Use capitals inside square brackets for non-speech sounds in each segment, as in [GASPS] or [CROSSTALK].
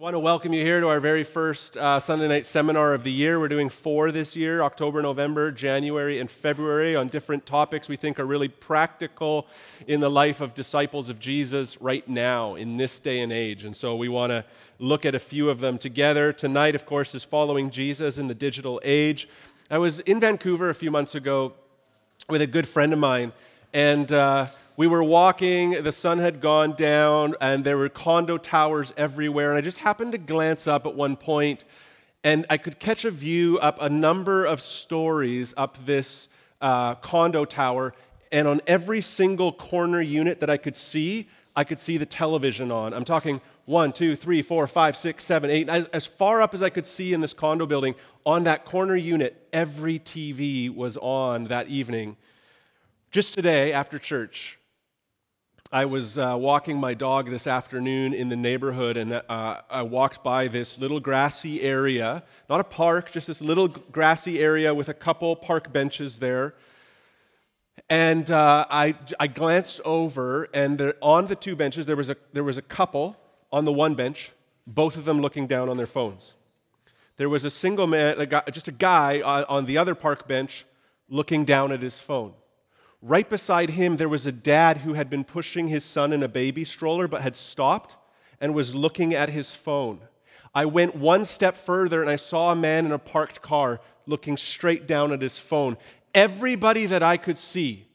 I want to welcome you here to our very first uh, Sunday night seminar of the year. We're doing four this year October, November, January, and February on different topics we think are really practical in the life of disciples of Jesus right now in this day and age. And so we want to look at a few of them together. Tonight, of course, is Following Jesus in the Digital Age. I was in Vancouver a few months ago with a good friend of mine, and uh, we were walking, the sun had gone down, and there were condo towers everywhere. And I just happened to glance up at one point, and I could catch a view up a number of stories up this uh, condo tower. And on every single corner unit that I could see, I could see the television on. I'm talking one, two, three, four, five, six, seven, eight. As, as, far up as I could see in this condo building, on that corner unit, every TV was on that evening. Just today, after church, I was uh, walking my dog this afternoon in the neighborhood, and uh, I walked by this little grassy area, not a park, just this little grassy area with a couple park benches there. And uh, I, I glanced over, and there, on the two benches, there was, a, there was a couple on the one bench, both of them looking down on their phones. There was a single man, a guy, just a guy on, on the other park bench looking down at his phone. Right beside him, there was a dad who had been pushing his son in a baby stroller but had stopped and was looking at his phone. I went one step further and I saw a man in a parked car looking straight down at his phone. Everybody that I could see,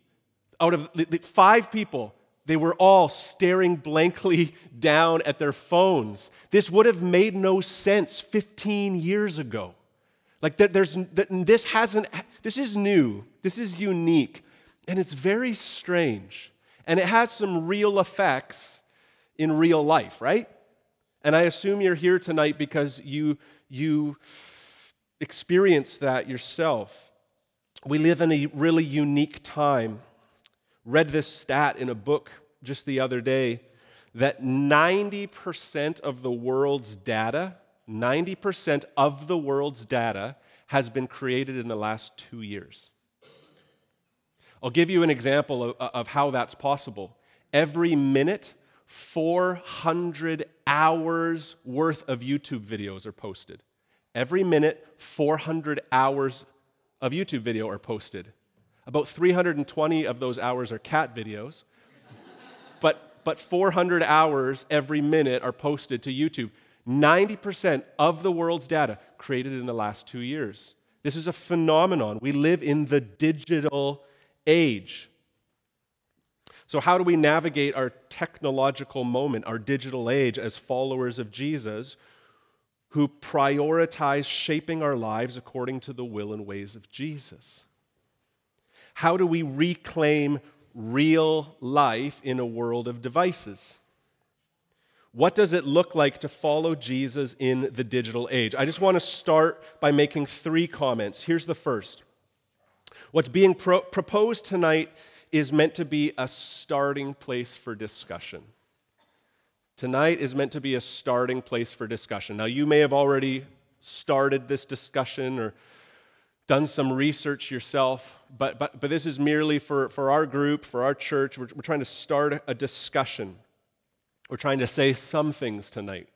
out of the five people, they were all staring blankly [LAUGHS] down at their phones. This would have made no sense 15 years ago. Like there's, this hasn't, this is new, this is unique. And it's very strange. And it has some real effects in real life, right? And I assume you're here tonight because you, you experienced that yourself. We live in a really unique time. Read this stat in a book just the other day that 90% of the world's data, 90% of the world's data has been created in the last two years. I'll give you an example of, of how that's possible. Every minute, 400 hours worth of YouTube videos are posted. Every minute, 400 hours of YouTube video are posted. About 320 of those hours are cat videos, [LAUGHS] but, but 400 hours every minute are posted to YouTube. 90% of the world's data created in the last two years. This is a phenomenon. We live in the digital age. So, how do we navigate our technological moment, our digital age, as followers of Jesus who prioritize shaping our lives according to the will and ways of Jesus? How do we reclaim real life in a world of devices? What does it look like to follow Jesus in the digital age? I just want to start by making three comments. Here's the first What's being pro- proposed tonight is meant to be a starting place for discussion. Tonight is meant to be a starting place for discussion. Now, you may have already started this discussion or done some research yourself, but, but, but this is merely for, for our group, for our church. We're, we're trying to start a discussion. We're trying to say some things tonight.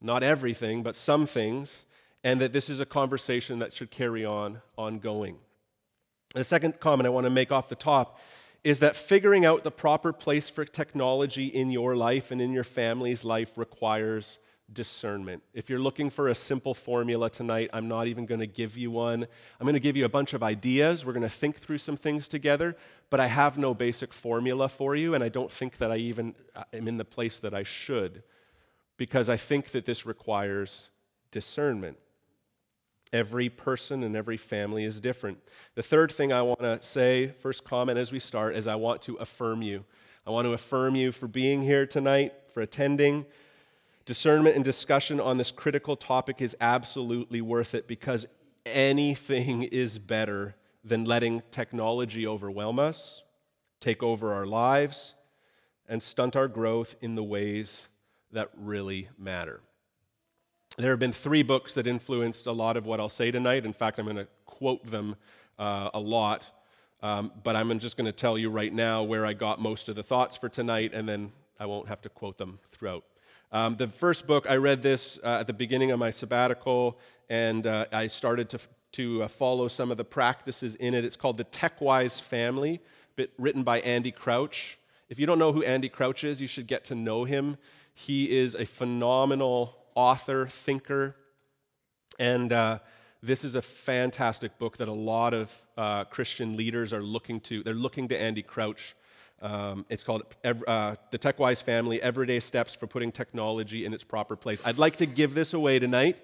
Not everything, but some things, and that this is a conversation that should carry on ongoing. The second comment I want to make off the top is that figuring out the proper place for technology in your life and in your family's life requires discernment. If you're looking for a simple formula tonight, I'm not even going to give you one. I'm going to give you a bunch of ideas. We're going to think through some things together, but I have no basic formula for you, and I don't think that I even uh, am in the place that I should because I think that this requires discernment. Every person and every family is different. The third thing I want to say, first comment as we start, is I want to affirm you. I want to affirm you for being here tonight, for attending. Discernment and discussion on this critical topic is absolutely worth it because anything [LAUGHS] is better than letting technology overwhelm us, take over our lives, and stunt our growth in the ways that really matter. There have been three books that influenced a lot of what I'll say tonight. In fact, I'm going to quote them uh, a lot, um, but I'm just going to tell you right now where I got most of the thoughts for tonight, and then I won't have to quote them throughout. Um, the first book, I read this uh, at the beginning of my sabbatical, and uh, I started to, to uh, follow some of the practices in it. It's called The TechWise Family, written by Andy Crouch. If you don't know who Andy Crouch is, you should get to know him. He is a phenomenal author, thinker, and uh, this is a fantastic book that a lot of uh, Christian leaders are looking to. They're looking to Andy Crouch. Um, it's called uh, The TechWise Family Everyday Steps for Putting Technology in Its Proper Place. I'd like to give this away tonight.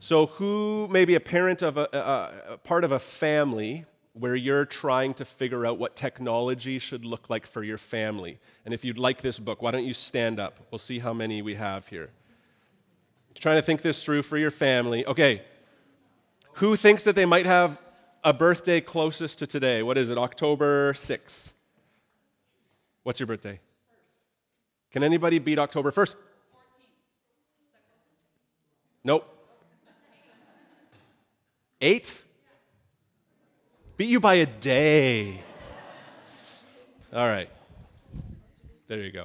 So, who may be a parent of a, a, a part of a family where you're trying to figure out what technology should look like for your family? And if you'd like this book, why don't you stand up? We'll see how many we have here. Trying to think this through for your family. Okay, who thinks that they might have a birthday closest to today? What is it, October 6th? What's your birthday? Can anybody beat October 1st? Nope. 8th? Beat you by a day. All right. There you go.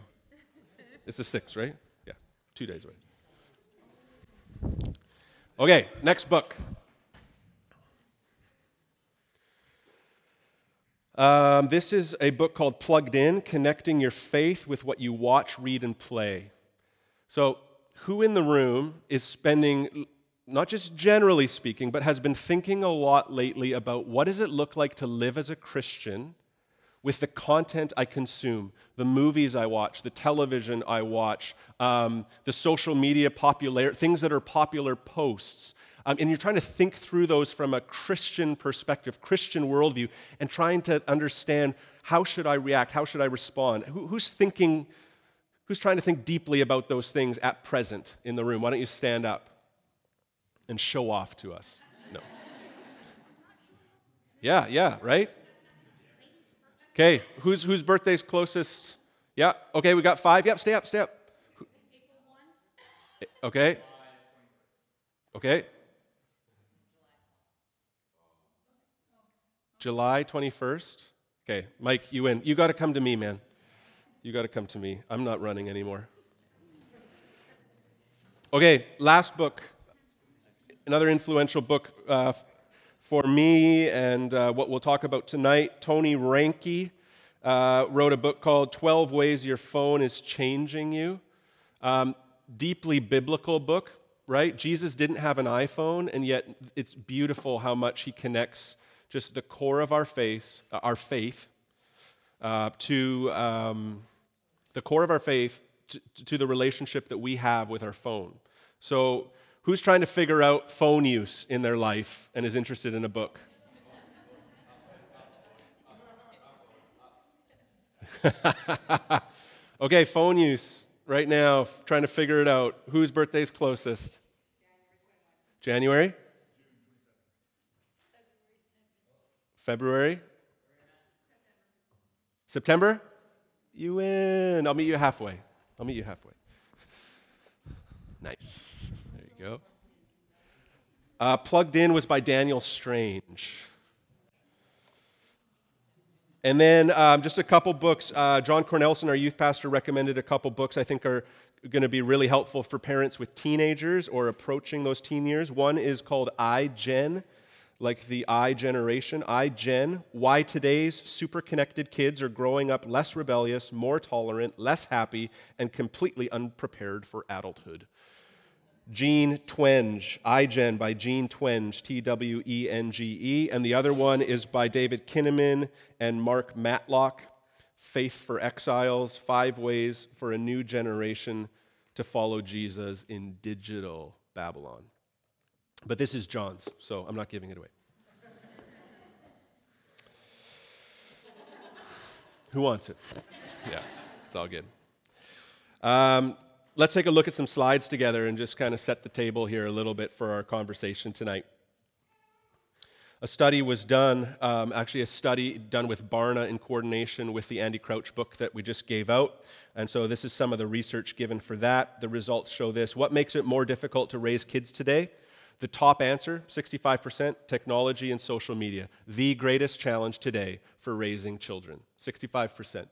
It's the 6th, right? Yeah, two days away. Okay, next book. Um, this is a book called Plugged In Connecting Your Faith with What You Watch, Read, and Play. So, who in the room is spending, not just generally speaking, but has been thinking a lot lately about what does it look like to live as a Christian with the content I consume, the movies I watch, the television I watch, um, the social media popular, things that are popular posts, um, and you're trying to think through those from a Christian perspective, Christian worldview, and trying to understand how should I react, how should I respond. Who, who's thinking, who's trying to think deeply about those things at present in the room? Why don't you stand up and show off to us? No. [LAUGHS] Yeah, yeah, right? Okay, whose whose birthday's closest? Yeah, okay, we got five. Yep, stay up, stay up. Okay. Okay. July 21st. Okay, Mike, you win. You got to come to me, man. You got to come to me. I'm not running anymore. Okay, last book. Another influential book uh, for me and uh, what we'll talk about tonight. Tony Reinke uh, wrote a book called 12 Ways Your Phone is Changing You. Um, deeply biblical book, right? Jesus didn't have an iPhone, and yet it's beautiful how much he connects just the core of our faith, uh, our faith, uh, to um, the core of our faith to, to the relationship that we have with our phone. So, who's trying to figure out phone use in their life and is interested in a book? [LAUGHS] okay, phone use right now, trying to figure it out. Whose birthday is closest? January? February? September? You win. I'll meet you halfway. I'll meet you halfway. [LAUGHS] Nice. Go. Uh, Plugged In was by Daniel Strange. And then um, just a couple books. Uh, John Cornelson, our youth pastor, recommended a couple books I think are going to be really helpful for parents with teenagers or approaching those teen years. One is called iGen like the I generation, iGen, why today's super connected kids are growing up less rebellious, more tolerant, less happy, and completely unprepared for adulthood. Jean Twenge, iGen by Jean Twenge, T W E N G E. And the other one is by David Kinnaman and Mark Matlock, Faith for Exiles Five Ways for a New Generation to Follow Jesus in Digital Babylon. But this is John's, so I'm not giving it away. Who wants it? Yeah, it's all good. Um, let's take a look at some slides together and just kind of set the table here a little bit for our conversation tonight. A study was done, um, actually, a study done with Barna in coordination with the Andy Crouch book that we just gave out. And so, this is some of the research given for that. The results show this. What makes it more difficult to raise kids today? The top answer 65% technology and social media. The greatest challenge today for raising children. 65%.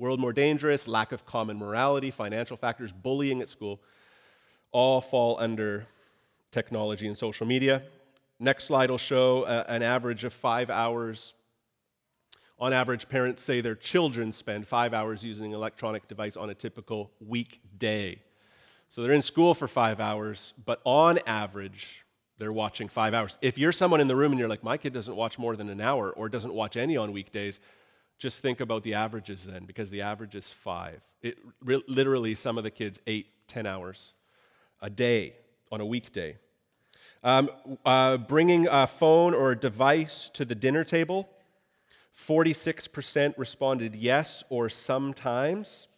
World more dangerous, lack of common morality, financial factors, bullying at school, all fall under technology and social media. Next slide will show uh, an average of five hours. On average, parents say their children spend five hours using an electronic device on a typical weekday. So they're in school for five hours, but on average, they're watching five hours. If you're someone in the room and you're like, my kid doesn't watch more than an hour or doesn't watch any on weekdays, just think about the averages then, because the average is five. It, re- literally, some of the kids, eight, ten hours a day on a weekday. Um, uh, bringing a phone or a device to the dinner table, 46% responded yes or sometimes.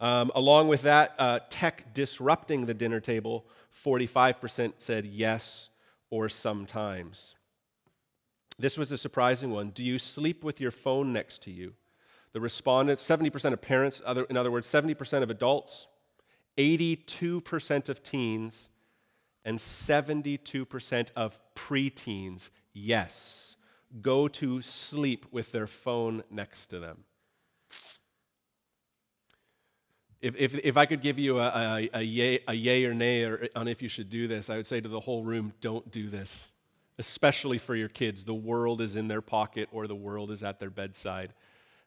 Um, along with that, uh, tech disrupting the dinner table, 45% said yes or sometimes. This was a surprising one. Do you sleep with your phone next to you? The respondents, 70% of parents, other, in other words, 70% of adults, 82% of teens, and 72% of preteens, yes, go to sleep with their phone next to them. If, if, if I could give you a, a, a, yay, a yay or nay on if you should do this, I would say to the whole room, don't do this, especially for your kids. The world is in their pocket or the world is at their bedside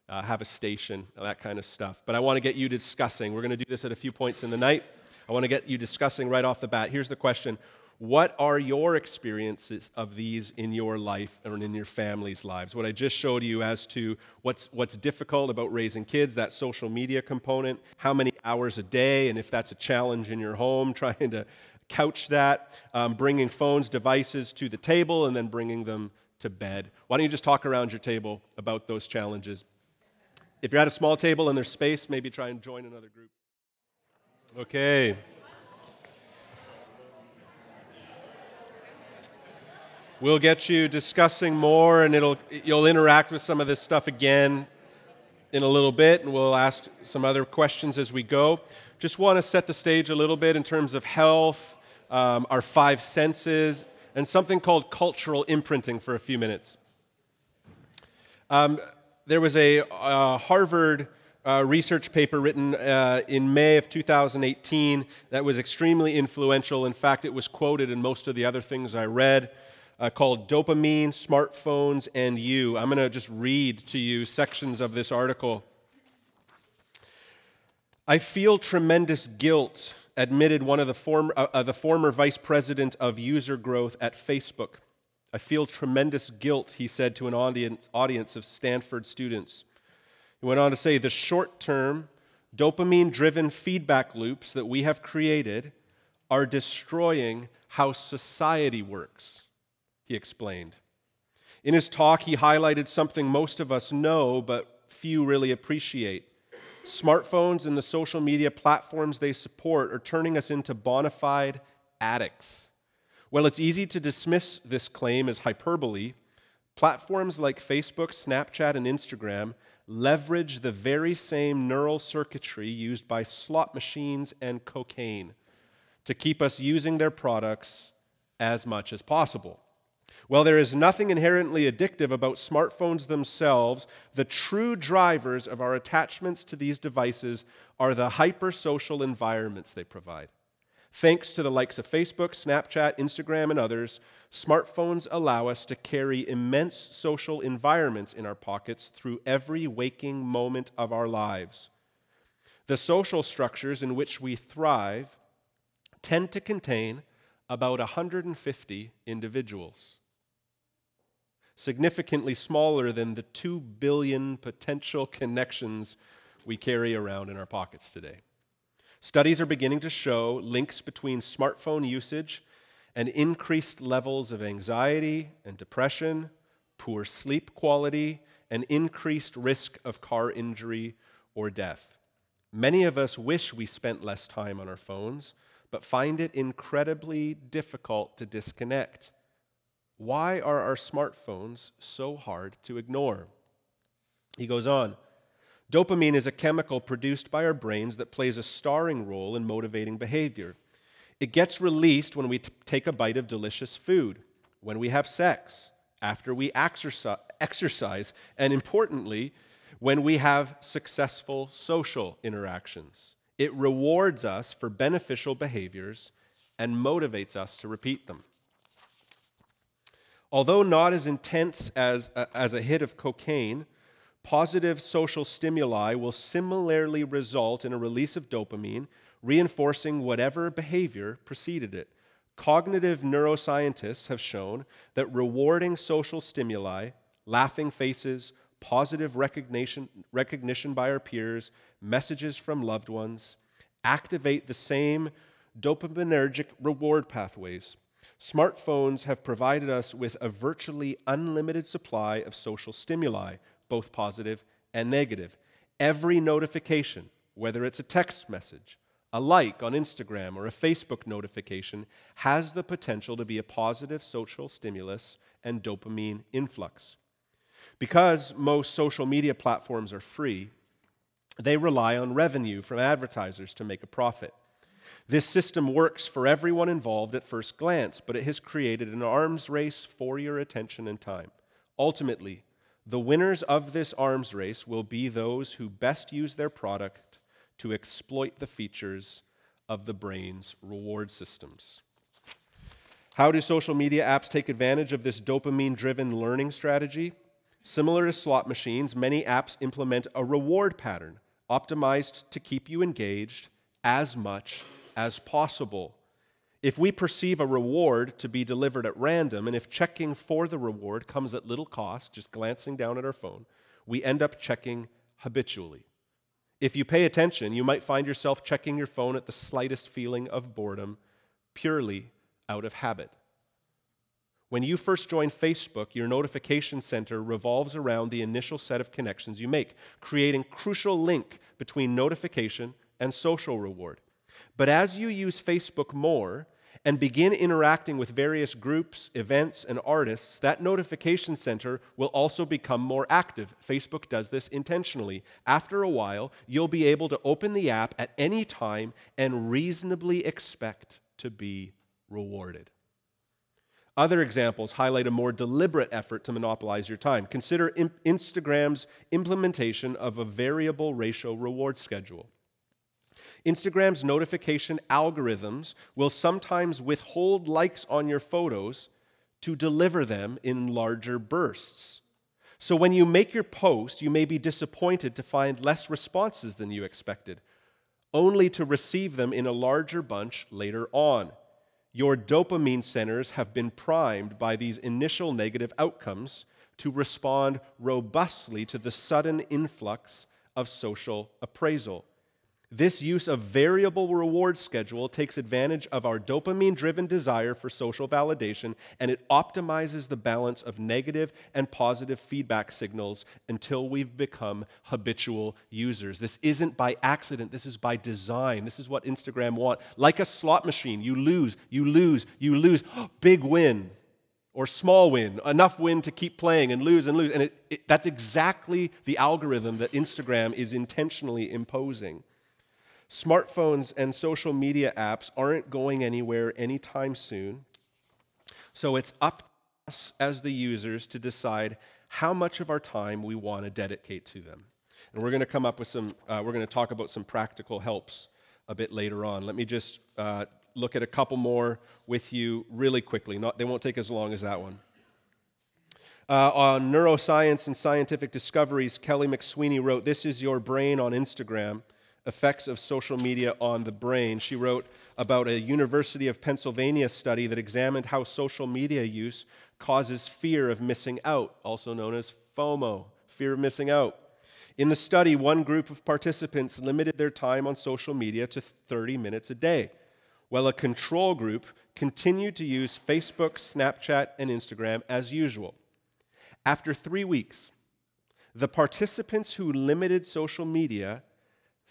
uh, have a station, that kind of stuff. But I want to get you discussing. We're going to do this at a few points in the night. I want to get you discussing right off the bat. Here's the question What are your experiences of these in your life and in your family's lives? What I just showed you as to what's, what's difficult about raising kids, that social media component, how many hours a day, and if that's a challenge in your home, [LAUGHS] trying to couch that, um, bringing phones, devices to the table, and then bringing them to bed. Why don't you just talk around your table about those challenges? If you're at a small table and there's space, maybe try and join another group. Okay. We'll get you discussing more, and it'll, you'll interact with some of this stuff again in a little bit, and we'll ask some other questions as we go. Just want to set the stage a little bit in terms of health, um, our five senses, and something called cultural imprinting for a few minutes. Um, there was a uh, Harvard uh, research paper written uh, in May of 2018 that was extremely influential. In fact, it was quoted in most of the other things I read. Uh, called Dopamine, Smartphones, and You. I'm going to just read to you sections of this article. I feel tremendous guilt, admitted one of the, form, uh, uh, the former vice president of user growth at Facebook. I feel tremendous guilt, he said to an audience, audience of Stanford students. He went on to say the short term, dopamine driven feedback loops that we have created are destroying how society works, he explained. In his talk, he highlighted something most of us know, but few really appreciate. Smartphones and the social media platforms they support are turning us into bona fide addicts. Well, it's easy to dismiss this claim as hyperbole. Platforms like Facebook, Snapchat, and Instagram leverage the very same neural circuitry used by slot machines and cocaine to keep us using their products as much as possible. Well, there is nothing inherently addictive about smartphones themselves. The true drivers of our attachments to these devices are the hypersocial environments they provide. Thanks to the likes of Facebook, Snapchat, Instagram, and others, smartphones allow us to carry immense social environments in our pockets through every waking moment of our lives. The social structures in which we thrive tend to contain about 150 individuals, significantly smaller than the 2 billion potential connections we carry around in our pockets today. Studies are beginning to show links between smartphone usage and increased levels of anxiety and depression, poor sleep quality, and increased risk of car injury or death. Many of us wish we spent less time on our phones, but find it incredibly difficult to disconnect. Why are our smartphones so hard to ignore? He goes on. Dopamine is a chemical produced by our brains that plays a starring role in motivating behavior. It gets released when we t- take a bite of delicious food, when we have sex, after we exercise, and importantly, when we have successful social interactions. It rewards us for beneficial behaviors and motivates us to repeat them. Although not as intense as a, as a hit of cocaine, positive social stimuli will similarly result in a release of dopamine, reinforcing whatever behavior preceded it. Cognitive neuroscientists have shown that rewarding social stimuli, laughing faces, positive recognition, recognition by our peers, messages from loved ones, activate the same dopaminergic reward pathways. Smartphones have provided us with a virtually unlimited supply of social stimuli, both positive and negative. Every notification, whether it's a text message, a like on Instagram, or a Facebook notification, has the potential to be a positive social stimulus and dopamine influx. Because most social media platforms are free, they rely on revenue from advertisers to make a profit. This system works for everyone involved at first glance, but it has created an arms race for your attention and time. Ultimately, the winners of this arms race will be those who best use their product to exploit the features of the brain's reward systems. How do social media apps take advantage of this dopamine driven learning strategy? Similar to slot machines, many apps implement a reward pattern optimized to keep you engaged as much as possible. If we perceive a reward to be delivered at random, and if checking for the reward comes at little cost, just glancing down at our phone, we end up checking habitually. If you pay attention, you might find yourself checking your phone at the slightest feeling of boredom, purely out of habit. When you first join Facebook, your notification center revolves around the initial set of connections you make, creating crucial link between notification and social reward. But as you use Facebook more and begin interacting with various groups, events, and artists, that notification center will also become more active. Facebook does this intentionally. After a while, you'll be able to open the app at any time and reasonably expect to be rewarded. Other examples highlight a more deliberate effort to monopolize your time. Consider Instagram's implementation of a variable ratio reward schedule. Instagram's notification algorithms will sometimes withhold likes on your photos to deliver them in larger bursts. So when you make your post, you may be disappointed to find less responses than you expected, only to receive them in a larger bunch later on. Your dopamine centers have been primed by these initial negative outcomes to respond robustly to the sudden influx of social appraisal. This use of variable reward schedule takes advantage of our dopamine driven desire for social validation and it optimizes the balance of negative and positive feedback signals until we've become habitual users. This isn't by accident, this is by design. This is what Instagram wants. Like a slot machine, you lose, you lose, you lose. [GASPS] Big win or small win, enough win to keep playing and lose and lose. And it, it, that's exactly the algorithm that Instagram is intentionally imposing. Smartphones and social media apps aren't going anywhere anytime soon. So it's up to us as the users to decide how much of our time we want to dedicate to them. And we're going to come up with some, uh, we're going to talk about some practical helps a bit later on. Let me just uh, look at a couple more with you really quickly. Not, they won't take as long as that one. Uh, on neuroscience and scientific discoveries, Kelly McSweeney wrote, This is your brain on Instagram effects of social media on the brain. She wrote about a University of Pennsylvania study that examined how social media use causes fear of missing out, also known as FOMO, fear of missing out. In the study, one group of participants limited their time on social media to 30 minutes a day, while a control group continued to use Facebook, Snapchat, and Instagram as usual. After three weeks, the participants who limited social media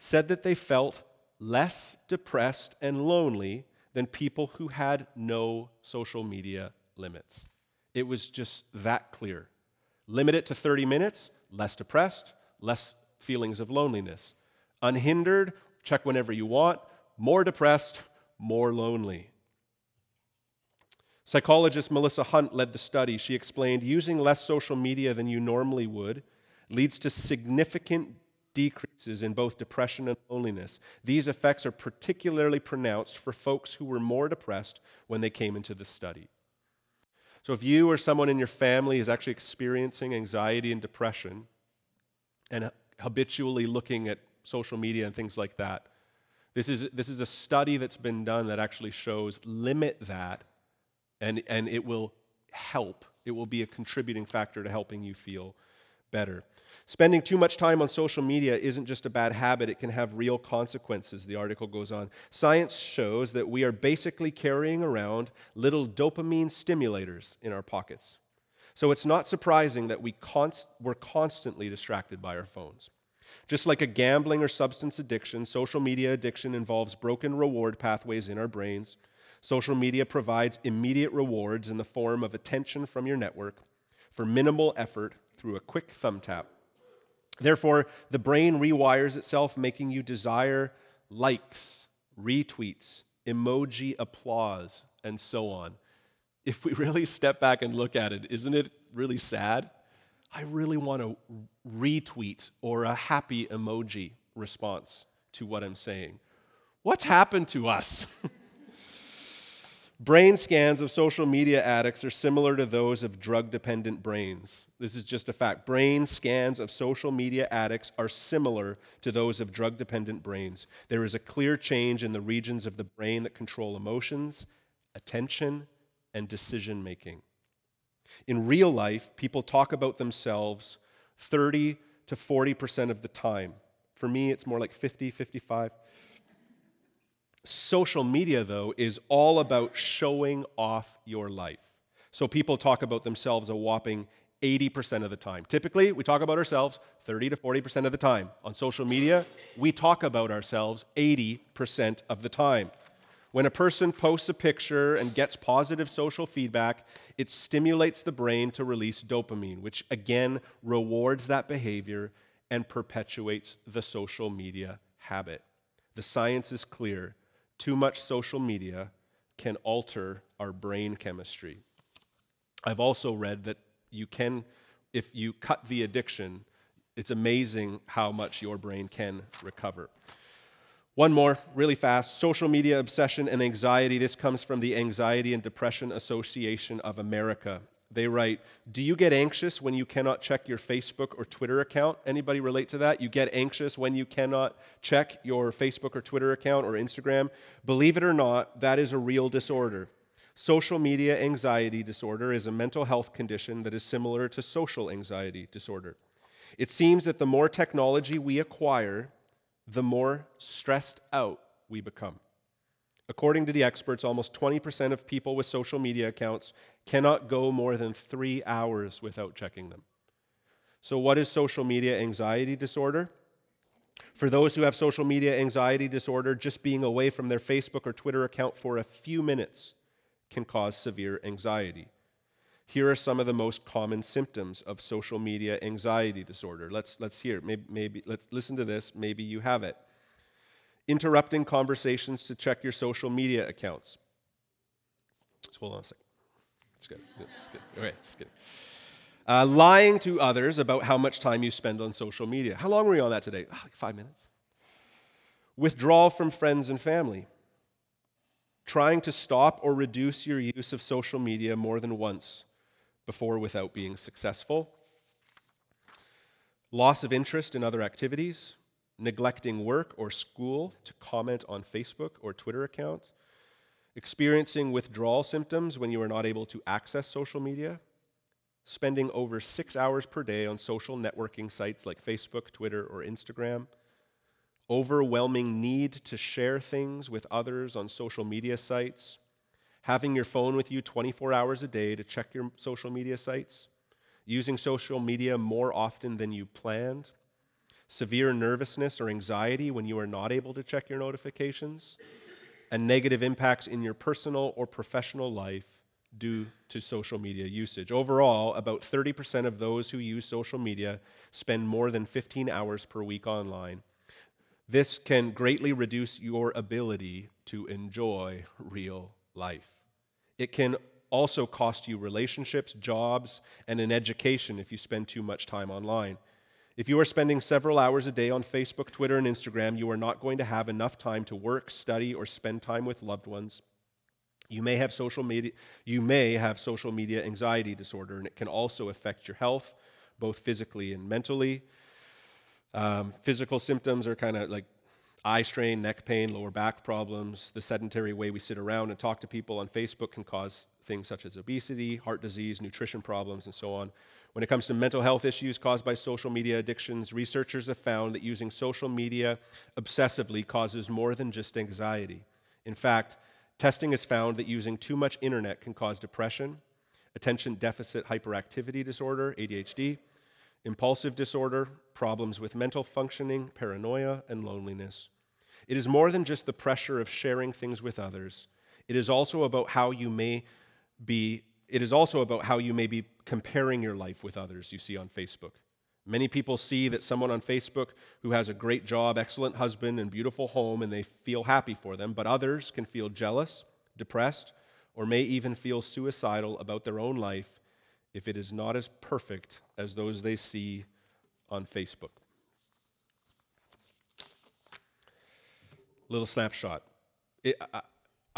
said that they felt less depressed and lonely than people who had no social media limits. It was just that clear. Limit it to 30 minutes, less depressed, less feelings of loneliness. Unhindered, check whenever you want, more depressed, more lonely. Psychologist Melissa Hunt led the study. She explained using less social media than you normally would leads to significant decreases in both depression and loneliness. These effects are particularly pronounced for folks who were more depressed when they came into the study. So, if you or someone in your family is actually experiencing anxiety and depression and habitually looking at social media and things like that, this is, this is a study that's been done that actually shows limit that and, and it will help. It will be a contributing factor to helping you feel better. Spending too much time on social media isn't just a bad habit, it can have real consequences, the article goes on. Science shows that we are basically carrying around little dopamine stimulators in our pockets. So it's not surprising that we const- we're constantly distracted by our phones. Just like a gambling or substance addiction, social media addiction involves broken reward pathways in our brains. Social media provides immediate rewards in the form of attention from your network for minimal effort through a quick thumb tap. Therefore, the brain rewires itself, making you desire likes, retweets, emoji applause, and so on. If we [LAUGHS] really step back and look at it, isn't it really sad? I really want a retweet or a happy emoji response to what I'm saying. What's happened to us? [LAUGHS] Brain scans of social media addicts are similar to those of drug dependent brains. This is just a fact. Brain scans of social media addicts are similar to those of drug dependent brains. There is a clear change in the regions of the brain that control emotions, attention, and decision making. In real life, people talk about themselves 30 to 40% of the time. For me, it's more like 50, 55. Social media, though, is all about showing off your life. So people talk about themselves a whopping 80% of the time. Typically, we talk about ourselves 30 to 40% of the time. On social media, we talk about ourselves 80% of the time. When a person posts a picture and gets positive social feedback, it stimulates the brain to release dopamine, which again rewards that behavior and perpetuates the social media habit. The science is clear too much social media can alter our brain chemistry. I've also read that you can, if you cut the addiction, it's amazing how much your brain can recover. One more, really fast social media obsession and anxiety. This comes from the Anxiety and Depression Association of America. They write, "Do you get anxious when you cannot check your Facebook or Twitter account? Anybody relate to that? You get anxious when you cannot check your Facebook or Twitter account or Instagram? Believe it or not, that is a real disorder. Social media anxiety disorder is a mental health condition that is similar to social anxiety disorder. It seems that the more technology we acquire, the more stressed out we become. According to the experts, almost 20% of people with social media accounts cannot go more than three hours without checking them. So, what is social media anxiety disorder? For those who have social media anxiety disorder, just being away from their Facebook or Twitter account for a few minutes can cause severe anxiety. Here are some of the most common symptoms of social media anxiety disorder. Let's, let's hear. Maybe, maybe let's listen to this. Maybe you have it interrupting conversations to check your social media accounts. Just hold on a second. It's good. It's good. Okay, just kidding. Uh, lying to others about how much time you spend on social media. How long were you on that today? Oh, like five minutes. Withdrawal from friends and family. Trying to stop or reduce your use of social media more than once before without being successful. Loss of interest in other activities neglecting work or school to comment on Facebook or Twitter accounts, experiencing withdrawal symptoms when you are not able to access social media, spending over six hours per day on social networking sites like Facebook, Twitter, or Instagram, overwhelming need to share things with others on social media sites, having your phone with you 24 hours a day to check your social media sites, using social media more often than you planned severe nervousness or anxiety when you are not able to check your notifications, and negative impacts in your personal or professional life due to social media usage. Overall, about 30% of those who use social media spend more than 15 hours per week online. This can greatly reduce your ability to enjoy real life. It can also cost you relationships, jobs, and an education if you spend too much time online. If you are spending several hours a day on Facebook, Twitter, and Instagram, you are not going to have enough time to work, study, or spend time with loved ones. You may have social media, you may have social media anxiety disorder, and it can also affect your health, both physically and mentally. Um, physical symptoms are kind of like eye strain, neck pain, lower back problems. The sedentary way we sit around and talk to people on Facebook can cause things such as obesity, heart disease, nutrition problems, and so on. When it comes to mental health issues caused by social media addictions, researchers have found that using social media obsessively causes more than just anxiety. In fact, Testing has found that using too much internet can cause depression, attention deficit hyperactivity disorder, ADHD, impulsive disorder, problems with mental functioning, paranoia, and loneliness. It is more than just the pressure of sharing things with others. It is also about how you may be it is also about how you may be comparing your life with others you see on Facebook. Many people see that someone on Facebook who has a great job, excellent husband, and beautiful home, and they feel happy for them, but others can feel jealous, depressed, or may even feel suicidal about their own life if it is not as perfect as those they see on Facebook. Little snapshot. It, I,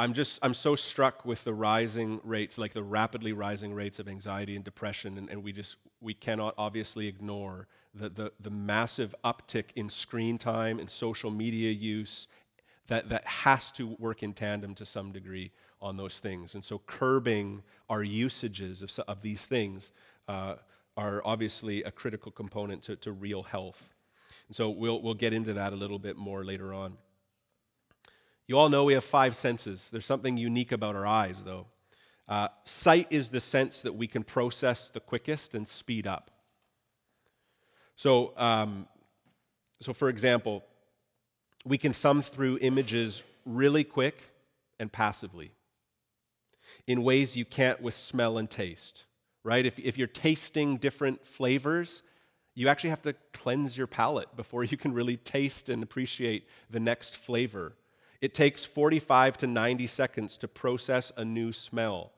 I'm just, I'm so struck with the rising rates, like the rapidly rising rates of anxiety and depression, and, and we just, we cannot obviously ignore the, the, the massive uptick in screen time and social media use that, that has to work in tandem to some degree on those things. And so curbing our usages of, of these things uh, are obviously a critical component to, to real health. And so we'll, we'll get into that a little bit more later on. You all know we have five senses. There's something unique about our eyes, though. Uh, sight is the sense that we can process the quickest and speed up. So, um, so for example, we can thumb through images really quick and passively in ways you can't with smell and taste, right? If, if you're tasting different flavors, you actually have to cleanse your palate before [LAUGHS] you can really taste and appreciate the next flavor. It takes 45 to 90 seconds to process a new smell.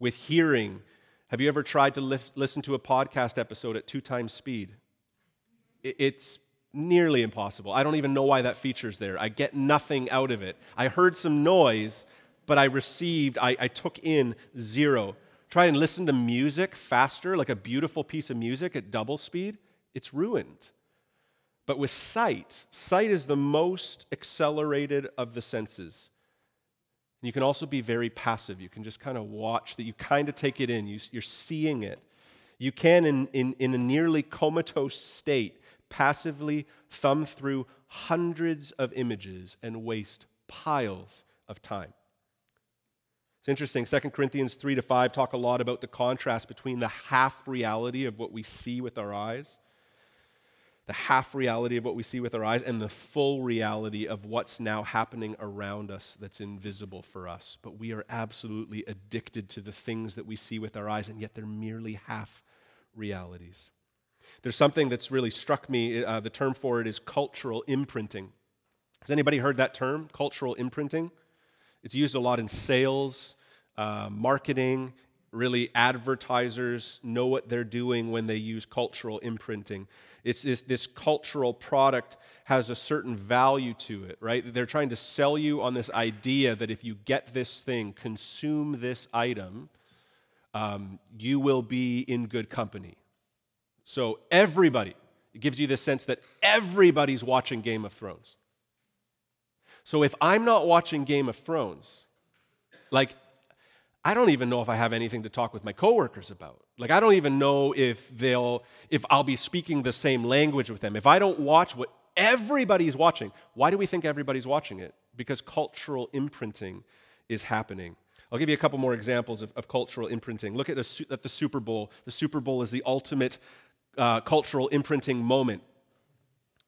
With hearing, have you ever tried to lift, listen to a podcast episode at two times speed? It's nearly impossible. I don't even know why that feature's there. I get nothing out of it. I heard some noise, but I received, I, I took in zero. Try and listen to music faster, like a beautiful piece of music at double speed. It's ruined. But with sight, sight is the most accelerated of the senses. And you can also be very passive. You can just kind of watch that you kind of take it in. You, are seeing it. You can, in, in, in a nearly comatose state, passively thumb through hundreds of images and waste piles of time. It's interesting. 2 Corinthians 3 to 5 talk a lot about the contrast between the half reality of what we see with our eyes the half reality of what we see with our eyes and the full reality of what's now happening around us that's invisible for us. But we are absolutely addicted to the things that we see with our eyes, and yet they're merely half realities. There's something that's really struck me. Uh, the term for it is cultural imprinting. Has anybody heard that term, cultural imprinting? It's used a lot in sales, uh, marketing, really advertisers know what they're doing when they use cultural imprinting. It's this, this cultural product has a certain value to it, right? They're trying to sell you on this idea that if you get this thing, consume this item, um, you will be in good company. So everybody, it gives you this sense that everybody's watching Game of Thrones. So if I'm not watching Game of Thrones, like I don't even know if I have anything to talk with my coworkers about. Like I don't even know if they'll if I'll be speaking the same language with them. If I don't watch what everybody's watching, why do we think everybody's watching it? Because cultural imprinting is happening. I'll give you a couple more examples of, of cultural imprinting. Look at, a, at, the Super Bowl. The Super Bowl is the ultimate uh, cultural imprinting moment.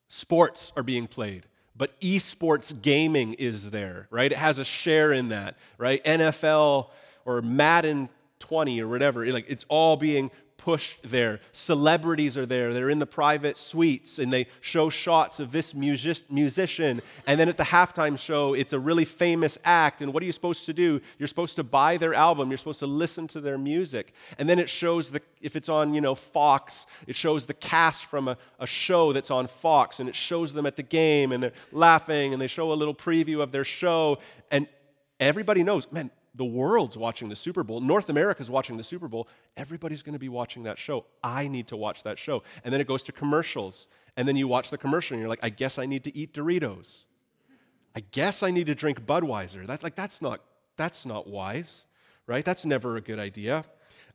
Sports are being played, but esports gaming is there, right? It has a share in that, right? NFL or Madden 20 or whatever. Like it's all being pushed there. Celebrities are there. They're in the private suites and they show shots of this music- musician. And then at the halftime show, it's a really famous act. And what are you supposed to do? You're supposed to buy their album. You're supposed to listen to their music. And then it shows the, if it's on, you know, Fox, it shows the cast from a, a show that's on Fox and it shows them at the game and they're laughing and they show a little preview of their show. And everybody knows, man, the world's watching the Super Bowl. North America's watching the Super Bowl. Everybody's going to be watching that show. I need to watch that show. And then it goes to commercials. And then you watch the commercial and you're like, I guess I need to eat Doritos. I guess I need to drink Budweiser. That's like that's not that's not wise, right? That's never a good idea.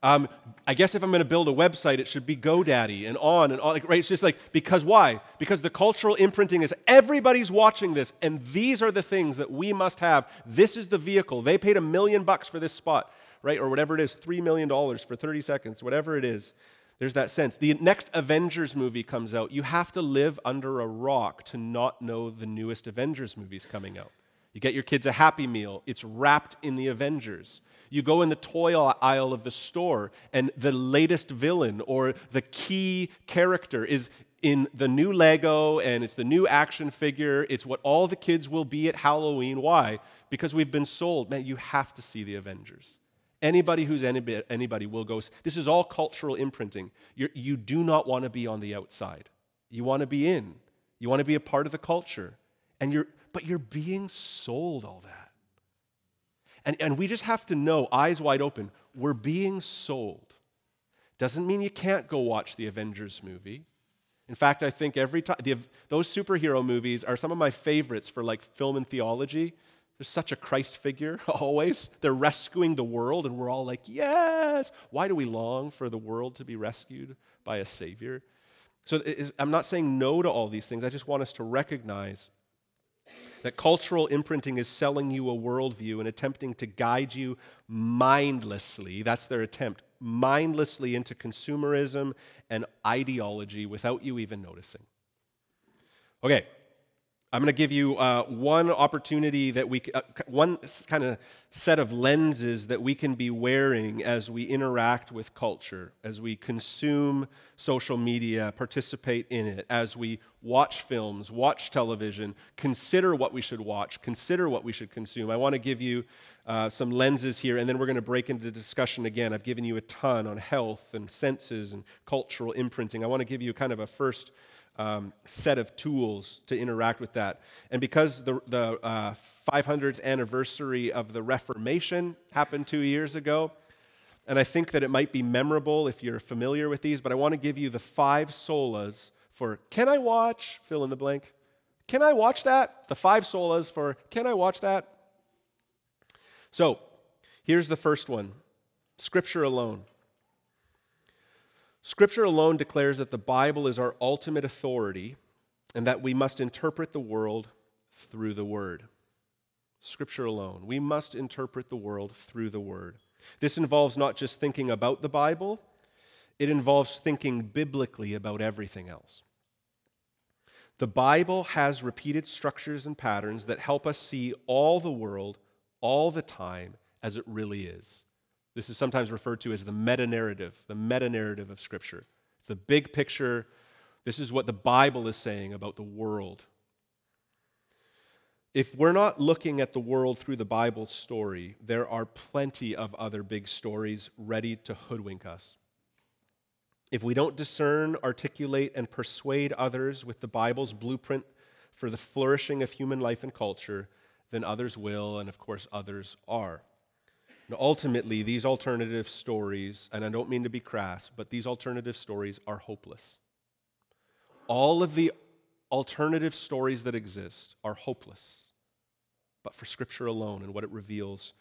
Um, I guess if I'm going to build a website, it should be GoDaddy and on and on. Like, right? It's just like, because why? Because the cultural imprinting is everybody's watching this, and these are the things that we must have. This is the vehicle. They paid a million bucks for this spot, right? Or whatever it is, $3 million for 30 seconds, whatever it is. There's that sense. The next Avengers movie comes out. You have to live under a rock to not know the newest Avengers movies coming out. You get your kids a Happy Meal, it's wrapped in the Avengers. You go in the toy aisle of the store, and the latest villain or the key character is in the new Lego, and it's the new action figure. It's what all the kids will be at Halloween. Why? Because we've been sold, man, you have to see the Avengers. Anybody who's anybody, anybody will go. This is all cultural imprinting. You're, you do not want to be on the outside. You want to be in. You want to be a part of the culture. And you're, but you're being sold all that. And, and we just have to know, eyes wide open, we're being sold. Doesn't mean you can't go watch the Avengers movie. In fact, I think every time, the, those superhero movies are some of my favorites for like film and theology. There's such a Christ figure [LAUGHS] always. They're rescuing the world, and we're all like, yes. Why do we long for the world to be rescued by a Savior? So I'm not saying no to all these things. I just want us to recognize that cultural imprinting is selling you a worldview and attempting to guide you mindlessly, that's their attempt, mindlessly into consumerism and ideology without you even noticing. Okay, I'm going to give you uh, one opportunity that we, uh, one kind of set of lenses that we can be wearing as we interact with culture, as we consume social media, participate in it, as we watch films, watch television, consider what we should watch, consider what we should consume. I want to give you uh, some lenses here, and then we're going to break into discussion again. I've given you a ton on health and senses and cultural imprinting. I want to give you kind of a first um, set of tools to interact with that. And because the, the uh, 500th anniversary of the Reformation happened two years ago, and I think that it might be memorable if you're familiar with these, but I want to give you the five solas for can I watch, fill in the blank. Can I watch that? The five solas for can I watch that? So here's the first one Scripture alone. Scripture alone declares that the Bible is our ultimate authority and that we must interpret the world through the Word. Scripture alone. We must interpret the world through the Word. This involves not just thinking about the Bible, it involves thinking biblically about everything else. The Bible has repeated structures and patterns that help us see all the world all the time as it really is. This is sometimes referred to as the meta narrative, the meta narrative of Scripture. It's the big picture. This is what the Bible is saying about the world. If we're not looking at the world through the Bible's story, there are plenty of other big stories ready to hoodwink us. If we don't discern, articulate, and persuade others with the Bible's blueprint for the flourishing of human life and culture, then others will, and of course, others are. And ultimately, these alternative stories, and I don't mean to be crass, but these alternative stories are hopeless. All of the alternative stories that exist are hopeless, but for Scripture alone and what it reveals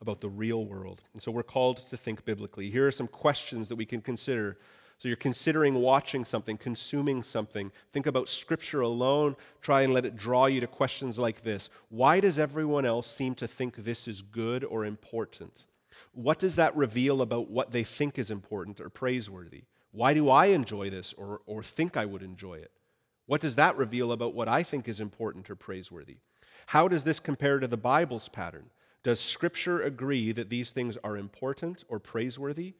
about the real world. And so we're called to think biblically. Here are some questions that we can consider so you're considering watching something, consuming something. Think about Scripture alone. Try and let it draw you to questions like this Why does everyone else seem to think this is good or important? What does that reveal about what they think is important or praiseworthy? Why do I enjoy this or, or think I would enjoy it? What does that reveal about what I think is important or praiseworthy? How does this compare to the Bible's pattern? Does Scripture agree that these things are important or praiseworthy?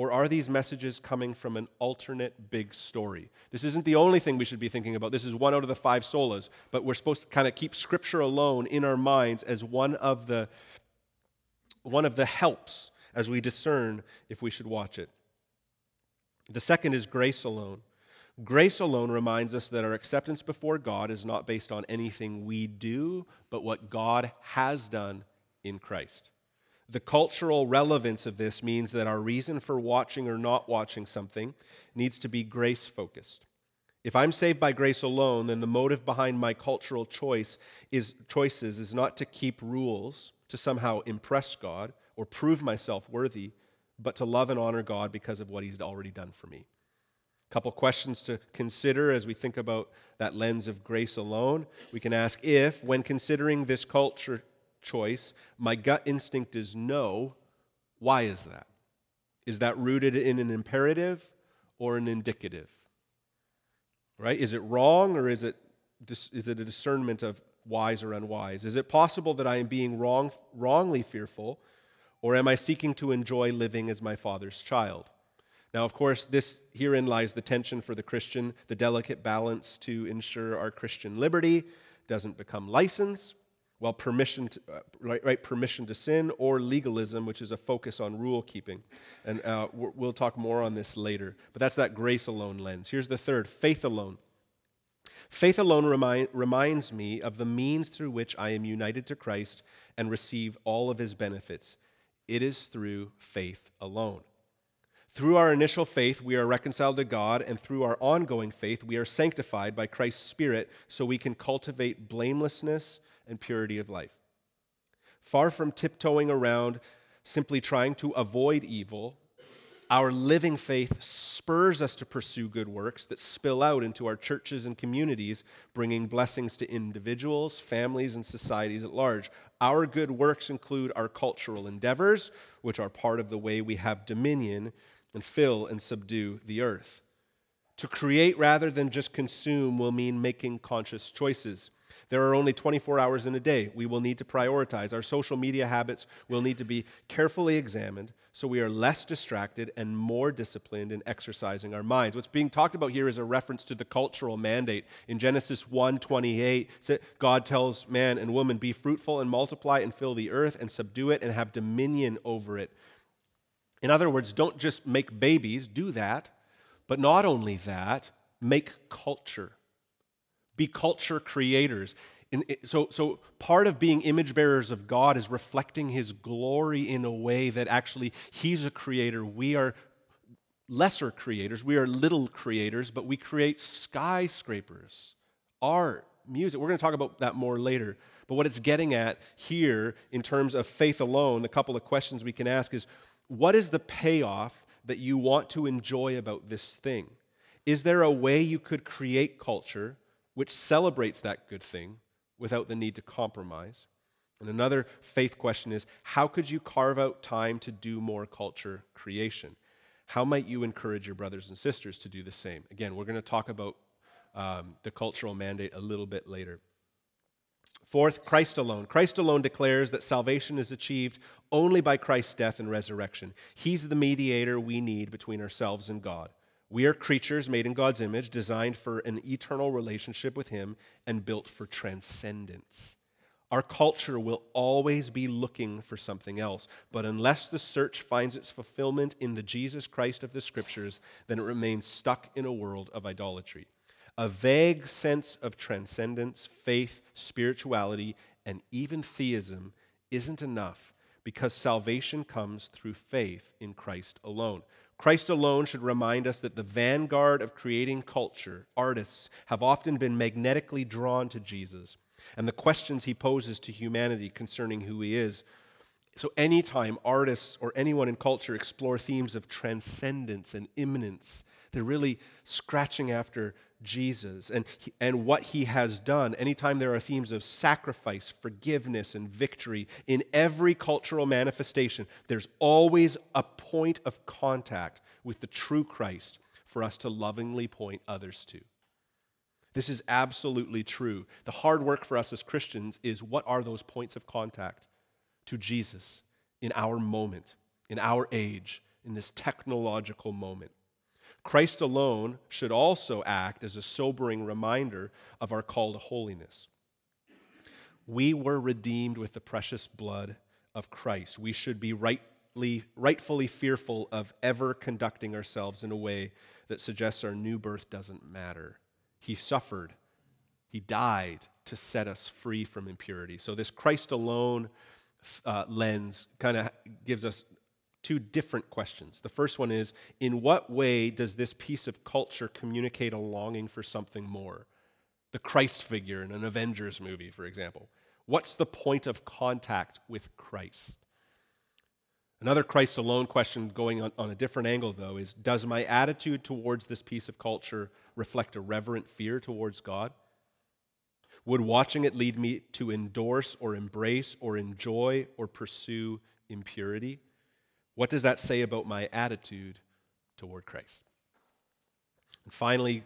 Or are these messages coming from an alternate big story? This isn't the only thing we should be thinking about. This is one out of the five solas, but we're supposed to kind of keep Scripture alone in our minds as one of the, one of the helps as we discern if we should watch it. The second is grace alone. Grace alone reminds us that our acceptance before God is not based on anything we do, but what God has done in Christ. The cultural relevance of this means that our reason for watching or not watching something needs to be grace focused. If I'm saved by grace alone, then the motive behind my cultural choice is, choices is not to keep rules to somehow impress God or prove myself worthy, but to love and honor God because of what He's already done for me. A couple questions to consider as we think about that lens of grace alone. We can ask if, when considering this culture choice, my gut instinct is no, why is that? Is that rooted in an imperative or an indicative? Right? Is it wrong or is it, is it a discernment of wise or unwise? Is it possible that I am being wrong, wrongly fearful or am I seeking to enjoy living as my father's child? Now, of course, this herein lies the tension for the Christian, the delicate balance to ensure our Christian liberty doesn't become license, well, permission to, uh, right, right, permission to sin or legalism, which is a focus on rule keeping. And uh, we'll talk more on this later. But that's that grace alone lens. Here's the third faith alone. Faith alone remind, reminds me of the means through which I am united to Christ and receive all of his benefits. It is through faith alone. Through our initial faith, we are reconciled to God, and through our ongoing faith, we are sanctified by Christ's Spirit so we can cultivate blamelessness and purity of life. Far from tiptoeing around, simply trying to avoid evil, our living faith spurs us to pursue good works that spill out into our churches and communities, bringing blessings to individuals, families, and societies at large. Our good works include our cultural endeavors, which are part of the way we have dominion and fill and subdue the earth. To create rather than just consume will mean making conscious choices. There are only 24 hours in a day. We will need to prioritize. Our social media habits will need to be carefully examined so we are less distracted and more disciplined in exercising our minds. What's being talked about here is a reference to the cultural mandate. In Genesis 1:28, God tells man and woman, "Be fruitful and multiply and fill the earth and subdue it and have dominion over it." In other words, don't just make babies, do that, but not only that, make culture. Be culture creators. And so, so part of being image bearers of God is reflecting His glory in a way that actually He's a creator. We are lesser creators. We are little creators, but we create skyscrapers, art, music. We're going to talk about that more later. But what it's getting at here, in terms of faith alone, a couple of questions we can ask is what is the payoff that you want to enjoy about this thing? Is there a way you could create culture which celebrates that good thing without the need to compromise. And another faith question is how could you carve out time to do more culture creation? How might you encourage your brothers and sisters to do the same? Again, we're going to talk about um, the cultural mandate a little bit later. Fourth, Christ alone. Christ alone declares that salvation is achieved only by Christ's death and resurrection. He's the mediator we need between ourselves and God. We are creatures made in God's image, designed for an eternal relationship with Him and built for transcendence. Our culture will always be looking for something else, but unless the search finds its fulfillment in the Jesus Christ of the Scriptures, then it remains stuck in a world of idolatry. A vague sense of transcendence, faith, spirituality, and even theism isn't enough because salvation comes through faith in Christ alone. Christ alone should remind us that the vanguard of creating culture, artists, have often been magnetically drawn to Jesus and the questions he poses to humanity concerning who he is. So, anytime artists or anyone in culture explore themes of transcendence and immanence, they're really scratching after Jesus and, and what he has done. Anytime there are themes of sacrifice, forgiveness, and victory in every cultural manifestation, there's always a point of contact with the true Christ for us to lovingly point others to. This is absolutely true. The hard work for us as Christians is what are those points of contact to Jesus in our moment, in our age, in this technological moment. Christ alone should also act as a sobering reminder of our call to holiness. We were redeemed with the precious blood of Christ. We should be rightly, rightfully fearful of ever conducting ourselves in a way that suggests our new birth doesn't matter. He suffered, He died to set us free from impurity. So, this Christ alone uh, lens kind of gives us two different questions. The first one is In what way does this piece of culture communicate a longing for something more? The Christ figure in an Avengers movie, for example. What's the point of contact with Christ? Another Christ alone question going on, on a different angle, though, is Does my attitude towards this piece of culture reflect a reverent fear towards God? Would watching it lead me to endorse or embrace or enjoy or pursue impurity? What does that say about my attitude toward Christ? And finally,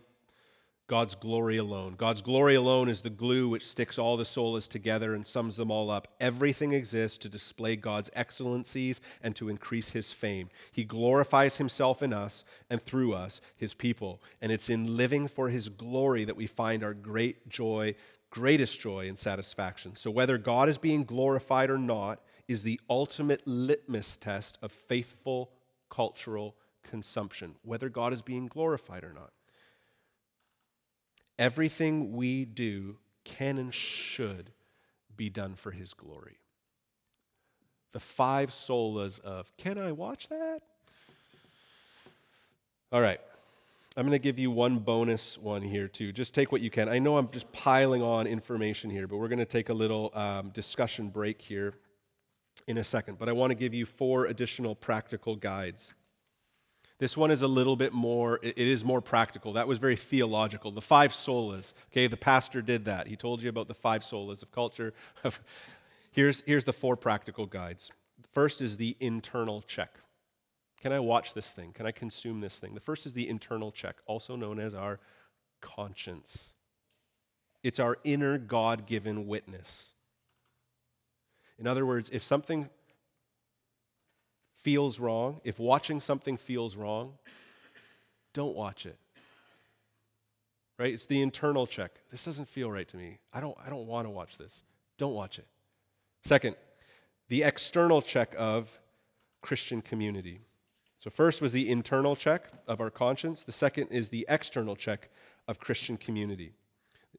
God's glory alone. God's glory alone is the glue which sticks all the solas together and sums them all up. Everything exists to display God's excellencies and to increase his fame. He glorifies himself in us and through us, his people. And it's in living for his glory that we find our great joy, greatest joy and satisfaction. So whether God is being glorified or not, is the ultimate litmus test of faithful cultural consumption, whether God is being glorified or not. Everything we do can and should be done for His glory. The five solas of, can I watch that? All right. I'm going to give you one bonus one here, too. Just take what you can. I know I'm just piling on information here, but we're going to take a little um, discussion break here in a second, but I want to give you four additional practical guides. This one is a little bit more, it is more practical. That was very theological. The five solas, okay, the pastor did that. He told you about the five solas of culture. [LAUGHS] here's, here's the four practical guides. First is the internal check. Can I watch this thing? Can I consume this thing? The first is the internal check, also known as our conscience. It's our inner God given witness. In other words, if something feels wrong, if watching something feels wrong, don't watch it. Right? It's the internal check. This doesn't feel right to me. I don't, I don't want to watch this. Don't watch it. Second, the external check of Christian community. So, first was the internal check of our conscience. The second is the external check of Christian community.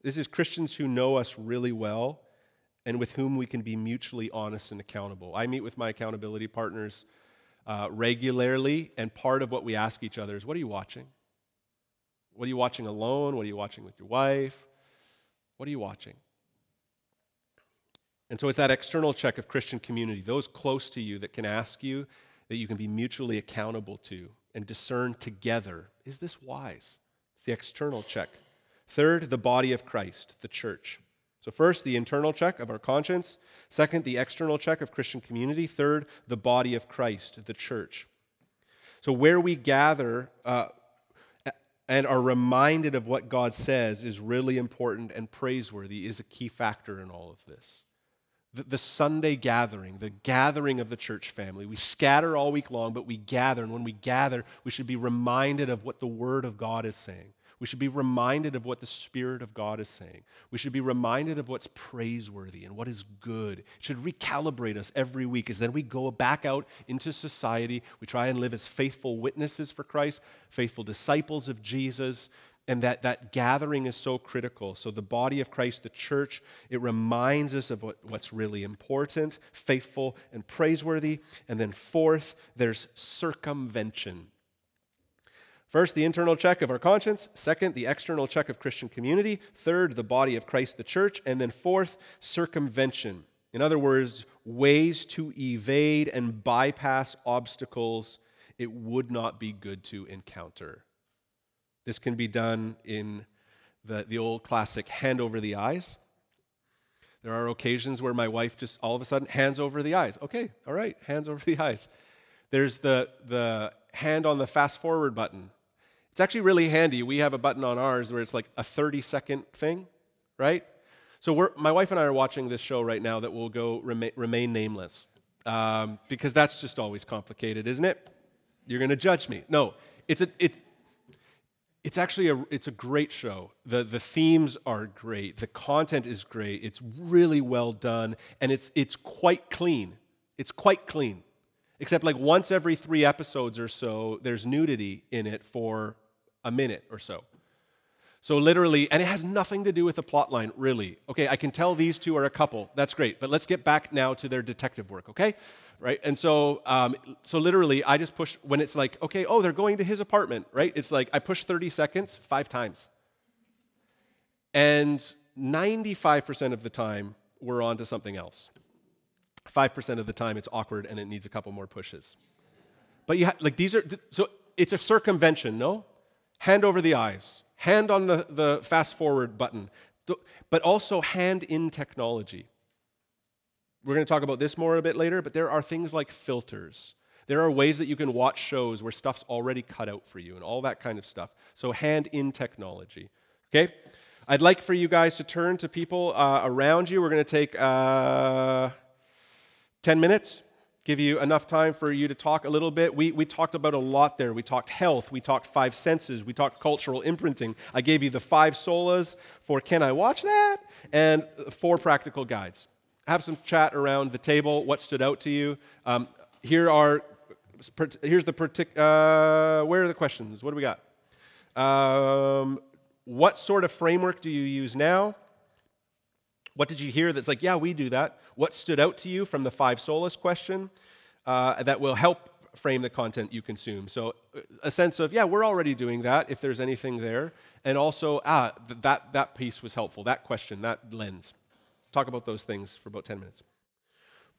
This is Christians who know us really well and with whom we can be mutually honest and accountable. I meet with my accountability partners uh, regularly, and part of what we ask each other is what are you watching? What are you watching alone? What are you watching with your wife? What are you watching? And so it's that external check of Christian community, those close to you that can ask you, that you can be mutually accountable to and discern together is this wise? It's the external check. Third, the body of Christ, the church. So, first, the internal check of our conscience. Second, the external check of Christian community. Third, the body of Christ, the church. So, where we gather uh, and are reminded of what God says is really important and praiseworthy, is a key factor in all of this. The, the Sunday gathering, the gathering of the church family. We scatter all week long, but we gather. And when we gather, we should be reminded of what the Word of God is saying. We should be reminded of what the Spirit of God is saying. We should be reminded of what's praiseworthy and what is good. It should recalibrate us every week as then we go back out into society. We try and live as faithful witnesses for Christ, faithful disciples of Jesus, and that, that gathering is so critical. So, the body of Christ, the church, it reminds us of what, what's really important, faithful, and praiseworthy. And then, fourth, there's circumvention. First, the internal check of our conscience. Second, the external check of Christian community. Third, the body of Christ, the church. And then fourth, circumvention. In other words, ways to evade and bypass obstacles it would not be good to encounter. This can be done in the, the old classic hand over the eyes. There are occasions where my wife just all of a sudden hands over the eyes. Okay, all right, hands over the [LAUGHS] eyes. There's the, the hand on the fast forward button. It's actually really handy. We have a button on ours where it's like a 30 second thing, right? So my wife and I are watching this show right now that will go remain, remain nameless um, because that's just always complicated, isn't it? You're going to judge me. No, it's a, it's, it's actually a, it's a great show. The, the themes are great. The content is great. It's really well done. And it's, it's quite clean. It's quite clean. Except like once every three episodes or so, there's nudity in it for a minute or so. So literally, and it has nothing to do with the plot line, really. Okay, I can tell these two are a couple. That's great. But let's get back now to their detective work, okay? Right? And so, um, so literally, I just push when it's like, okay, oh, they're going to his apartment, right? It's like I push 30 seconds five times. And 95% of the time, we're on to something else. 5% of the time, it's awkward and it needs a couple more pushes. But you ha- like these are, so it's a circumvention, no? Hand over the eyes hand on the, the fast forward button, but also hand in technology. We're going to talk about this more a bit later, but there are things like filters. There are ways that you can watch shows where stuff's already cut out for you and all that kind of stuff. So, hand in technology. Okay? I'd like for you guys to turn to people uh, around you. We're going to take uh, 10 minutes give you enough time for you to talk a little bit. We, we talked about a lot there. We talked health, we talked five senses, we talked cultural imprinting. I gave you the five solas for Can I Watch That? and four practical guides. Have some chat around the table. What stood out to you? Um, here are, here's the partic- uh, where are the questions? What do we got? Um, what sort of framework do you use now? What did you hear that's like, yeah, we do that? What stood out to you from the five solas question uh, that will help frame the content you consume? So, a sense of, yeah, we're already doing that if there's anything there. And also, ah, that, that piece was helpful, that question, that lens. Talk about those things for about 10 minutes.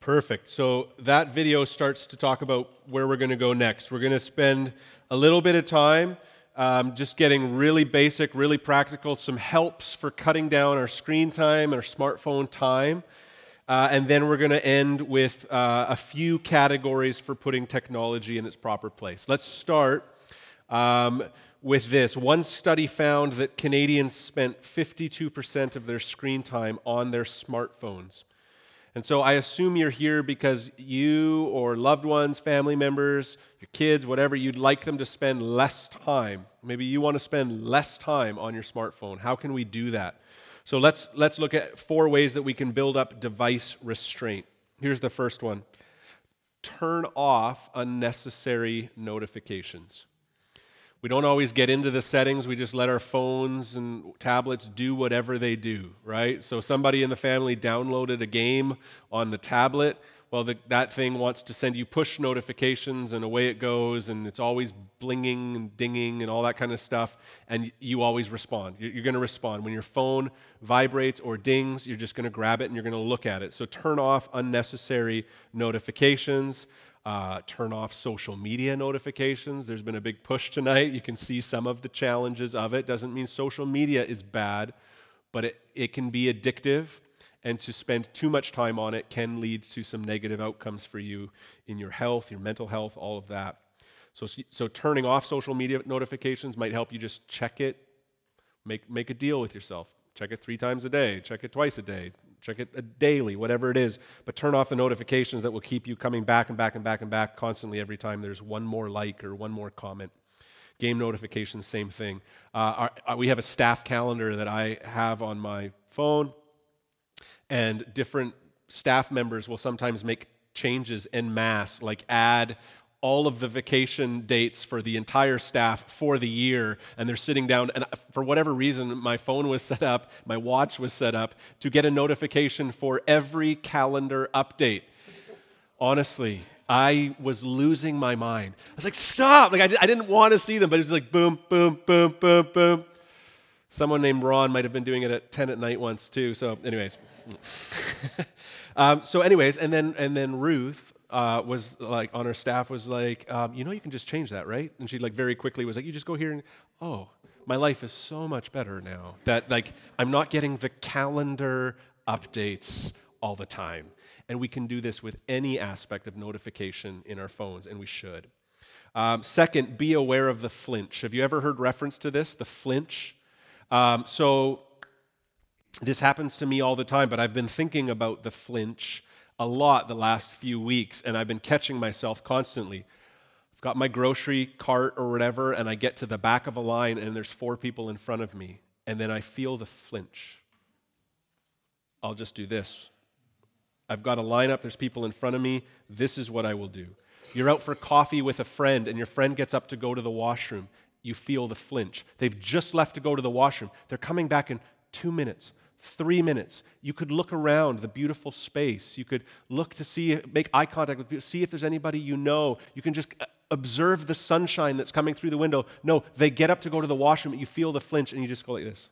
Perfect. So that video starts to talk about where we're going to go next. We're going to spend a little bit of time um, just getting really basic, really practical, some helps for cutting down our screen time, and our smartphone time. Uh, and then we're going to end with uh, a few categories for putting technology in its proper place. Let's start um, with this. One study found that Canadians spent 52% of their screen time on their smartphones. And so I assume you're here because you or loved ones, family members, your kids, whatever, you'd like them to spend less time. Maybe you want to spend less time on your smartphone. How can we do that? So let's, let's look at four ways that we can build up device restraint. Here's the first one turn off unnecessary notifications. We don't always get into the settings. We just let our phones and tablets do whatever they do, right? So somebody in the family downloaded a game on the tablet. Well, the, that thing wants to send you push notifications, and away it goes, and it's always blinging and dinging and all that kind of stuff. And you always respond. You're, you're going to respond. When your phone vibrates or dings, you're just going to grab it and you're going to look at it. So turn off unnecessary notifications. Uh, turn off social media notifications. There's been a big push tonight. You can see some of the challenges of it. Doesn't mean social media is bad, but it, it can be addictive, and to spend too much time on it can lead to some negative outcomes for you in your health, your mental health, all of that. So, so turning off social media notifications might help you just check it, make, make a deal with yourself. Check it three times a day, check it twice a day, Check it daily, whatever it is. But turn off the notifications that will keep you coming back and back and back and back constantly every time there's one more like or one more comment. Game notifications, same thing. Uh, our, uh, we have a staff calendar that I have on my phone, and different staff members will sometimes make changes en masse, like add all of the vacation dates for the entire staff for the year and they're sitting down and for whatever reason my phone was [LAUGHS] set up my watch was set up to get a notification for every calendar update. Honestly i was losing my mind. I was like stop! Like i, I didn't want to see them but it was like boom boom boom boom boom. Someone named ron might have been doing it at 10 at night once too so anyways. [LAUGHS] Um, so anyways and then and then ruth uh, was like on her staff was like, um, you know, you can just change that, right? And she like very quickly was like, you just go here and oh, my life is so much better now that like I'm not getting the calendar updates all the time. And we can do this with any aspect of notification in our phones, and we should. Um, second, be aware of the flinch. Have you ever heard reference to this, the flinch? Um, so, this happens to me all the time, but I've been thinking about the flinch a lot the last few weeks, and I've been catching myself constantly. I've got my grocery cart or whatever, and I get to the back of a line, and there's four people in front of me, and then I feel the flinch. I'll just do this. I've got a lineup, there's people in front of me. This is what I will do. You're out for coffee with a friend, and your friend gets up to go to the washroom. You feel the flinch. They've just left to go to the washroom. They're coming back in two minutes, three minutes. You could look around the beautiful space. You could look to see, make eye contact with people, see if there's anybody you know. You can just uh, observe the sunshine that's coming through the window. No, they get up to go to the washroom, you feel the flinch, and you just go like this.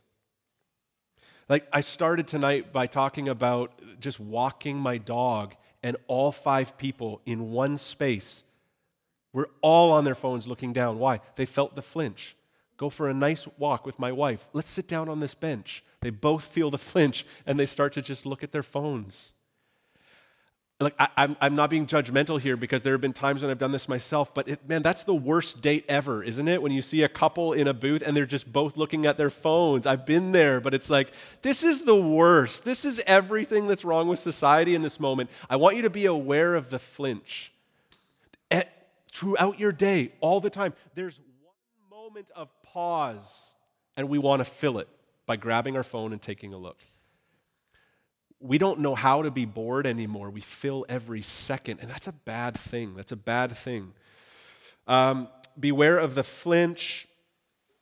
Like, I started tonight by talking about just walking my dog, and all five people in one space were all on their phones looking down. Why? They felt the flinch. Go for a nice walk with my wife. Let's sit down on this bench. They both feel the [LAUGHS] flinch and they start to just look at their phones like I, am I'm, I'm not being judgmental here because there have been times when I've done this myself, but it, man, that's the worst date ever, isn't it? When you see a couple in a booth and they're just both looking at their phones. I've been there, but it's like, this is the worst. This is everything that's wrong with society in this moment. I want you to be aware of the flinch. At, throughout your day, all the time, there's one moment of pause, and we want to fill it by grabbing our phone and taking a look we don't know how to be bored anymore. We fill every second, and that's a bad thing. That's a bad thing. Um, beware of the flinch,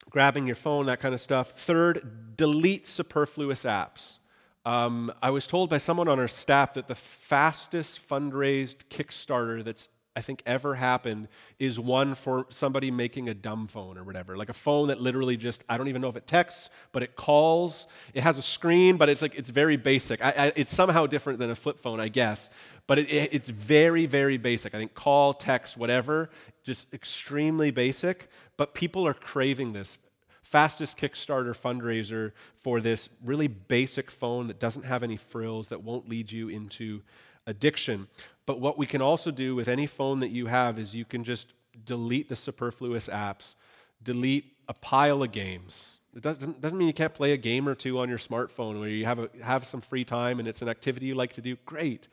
grabbing your phone, that kind of stuff. Third, delete superfluous apps. Um, I was told by someone on our staff that the fastest fundraised Kickstarter that's I think ever happened is one for somebody making a dumb phone or whatever. Like a phone that literally just, I don't even know if it texts, but it calls. It has a screen, but it's like, it's very basic. I, I, it's somehow different than a flip phone, I guess. But it, it, it's very, very basic. I think call, text, whatever, just extremely basic. But people are craving this. Fastest Kickstarter fundraiser for this really basic phone that doesn't have any frills, that won't lead you into addiction. But what we can also do with any phone that you have is you can just delete the superfluous apps, delete a pile of games. It doesn't, doesn't mean you can't play a game or two on your smartphone where you have, a, have some free time and it's an activity you like to do. Great.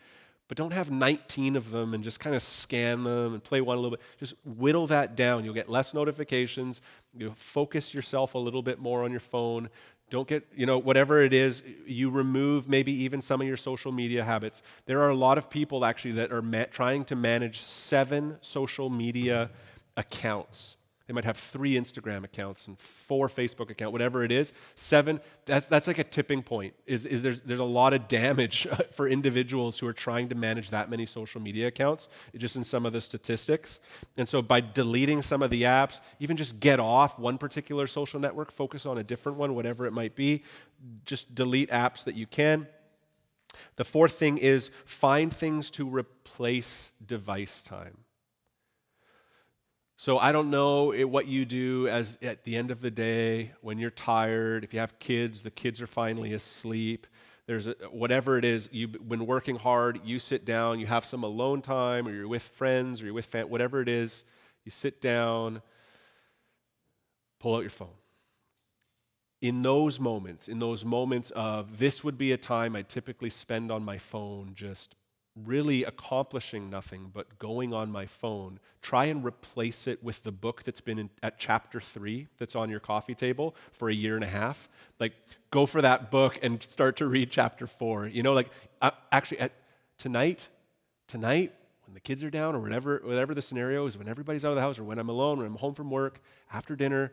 But don't have 19 of them and just kind of scan them and play one a little bit. Just whittle that down. You'll get less notifications. You'll focus yourself a little bit more on your phone. Don't get, you know, whatever it is, you remove maybe even some of your social media habits. There are a lot of people actually that are ma- trying to manage seven social media accounts. They might have three Instagram accounts and four Facebook accounts, whatever it is. Seven, that's, that's like a tipping point. Is, is there's, there's a lot of damage [LAUGHS] for individuals who are trying to manage that many social media accounts, just in some of the statistics. And so by deleting some of the apps, even just get off one particular social network, focus on a different one, whatever it might be. Just delete apps that you can. The fourth thing is find things to replace device time. So I don't know what you do as at the end of the day when you're tired. If you have kids, the kids are finally asleep. There's a, whatever it is. You've been working hard. You sit down. You have some alone time, or you're with friends, or you're with fam- whatever it is. You sit down. Pull out your phone. In those moments, in those moments of this would be a time I typically spend on my phone, just really accomplishing nothing but going on my phone, try and replace it with the book that's been in, at chapter three that's on your coffee table for a year and a half. Like, go for that book and start to read chapter four. You know, like, uh, actually, at, tonight, tonight, when the kids are down or whatever, whatever the scenario is, when everybody's out of the house or when I'm alone, when I'm home from work, after dinner,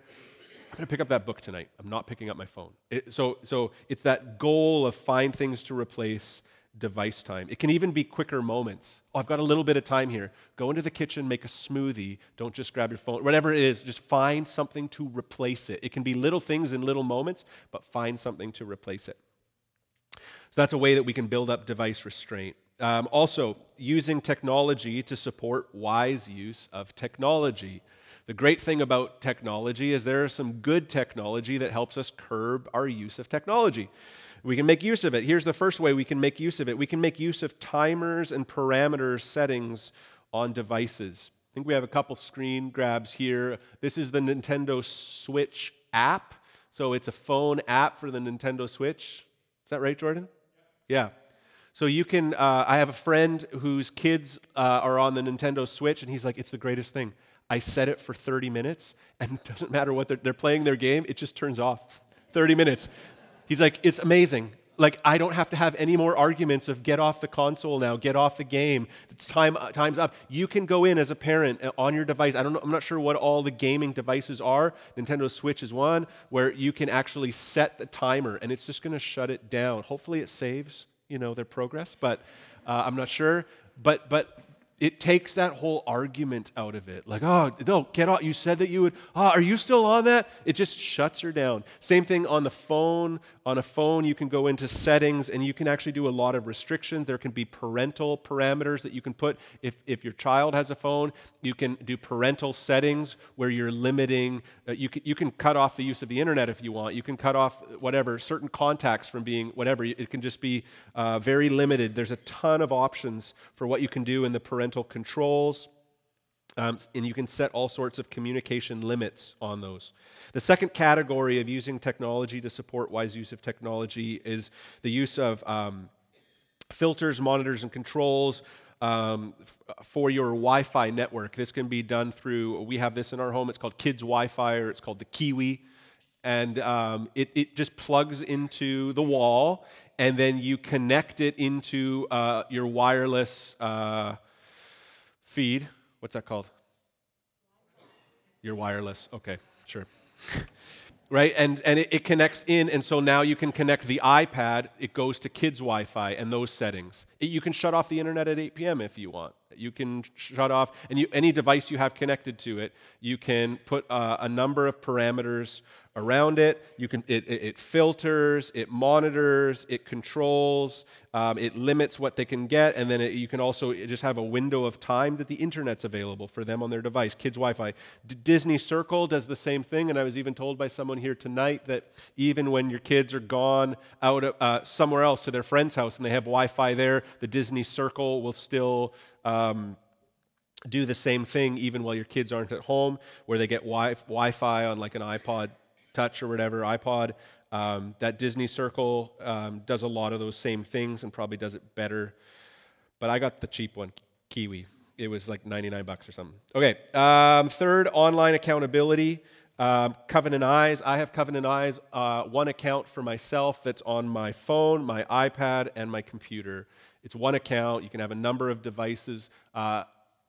I'm going to pick up that book tonight. I'm not picking up my phone. It, so, so it's that goal of find things to replace device time. It can even be quicker moments. Oh, I've got a little bit of time here. Go into the kitchen, make a smoothie. Don't just grab your phone. Whatever it is, just find something to replace it. It can be little things in little moments, but find something to replace it. So that's a way that we can build up device restraint. Um, also, using technology to support wise use of technology. The great thing about technology is there is some good technology that helps us curb our use of technology. We can make use of it. Here's the first way we can make use of it we can make use of timers and parameters settings on devices. I think we have a couple screen grabs here. This is the Nintendo Switch app. So it's a phone app for the Nintendo Switch. Is that right, Jordan? Yeah. So you can, uh, I have a friend whose kids uh, are on the Nintendo Switch, and he's like, it's the greatest thing. I set it for 30 minutes, and it [LAUGHS] doesn't matter what they're, they're playing their game, it just turns off. 30 minutes. He's like, it's amazing like I don't have to have any more arguments of get off the console now, get off the game. It's time time's up. You can go in as a parent uh, on your device. I don't know, I'm not sure what all the gaming devices are. Nintendo Switch is one where you can actually set the timer and it's just going to shut it down. Hopefully it saves, you know, their progress, but uh, I'm not sure. But but it takes that whole argument out of it. Like, oh, no, get off. You said that you would. Oh, are you still on that? It just shuts her down. Same thing on the phone. On a phone, you can go into settings and you can actually do a lot of restrictions. There can be parental parameters that you can put. If, if your child has a phone, you can do parental settings where you're limiting. Uh, you, can, you can cut off the use of the internet if you want. You can cut off whatever, certain contacts from being whatever. It can just be uh, very limited. There's a ton of options for what you can do in the parental parental controls. Um, and you can set all sorts of communication limits on those. The second category of using technology to support wise use of technology is the use of um, filters, monitors, and controls um, f- for your Wi Fi network. This can be done through, we have this in our home, it's called Kids Wi Fi or it's called the Kiwi. And um, it, it just plugs into the wall, and then you connect it into uh, your wireless. Uh, feed. What's that called? Your wireless. Okay, sure. [LAUGHS] right? And, and it, it, connects in, and so now you can connect the iPad, it goes to kids' Wi Fi and those settings. It, you can shut off the internet at 8 p.m. if you want. You can shut off, and you, any device you have connected to it, you can put uh, a number of parameters around it. You can, it, it, filters, it monitors, it controls, um, it limits what they can get, and then you can also just have a window of time that the internet's available for them on their device. Kids Wi-Fi. D- Disney Circle does the same thing, and I was even told by someone here tonight that even when your kids are gone out uh, somewhere else to their friend's house and they have Wi-Fi there, the Disney Circle will still. Um, do the same thing even while your kids aren't at home, where they get wi- Fi on like an iPod Touch or whatever, iPod. Um, that Disney Circle um, does a lot of those same things and probably does it better. But I got the cheap one, Kiwi. It was like 99 bucks or something. Okay, um, third, online accountability. Um, Covenant Eyes. I have Covenant Eyes, uh, one account for myself that's on my phone, my iPad, and my computer. It's one account. You can have a number of devices. Uh,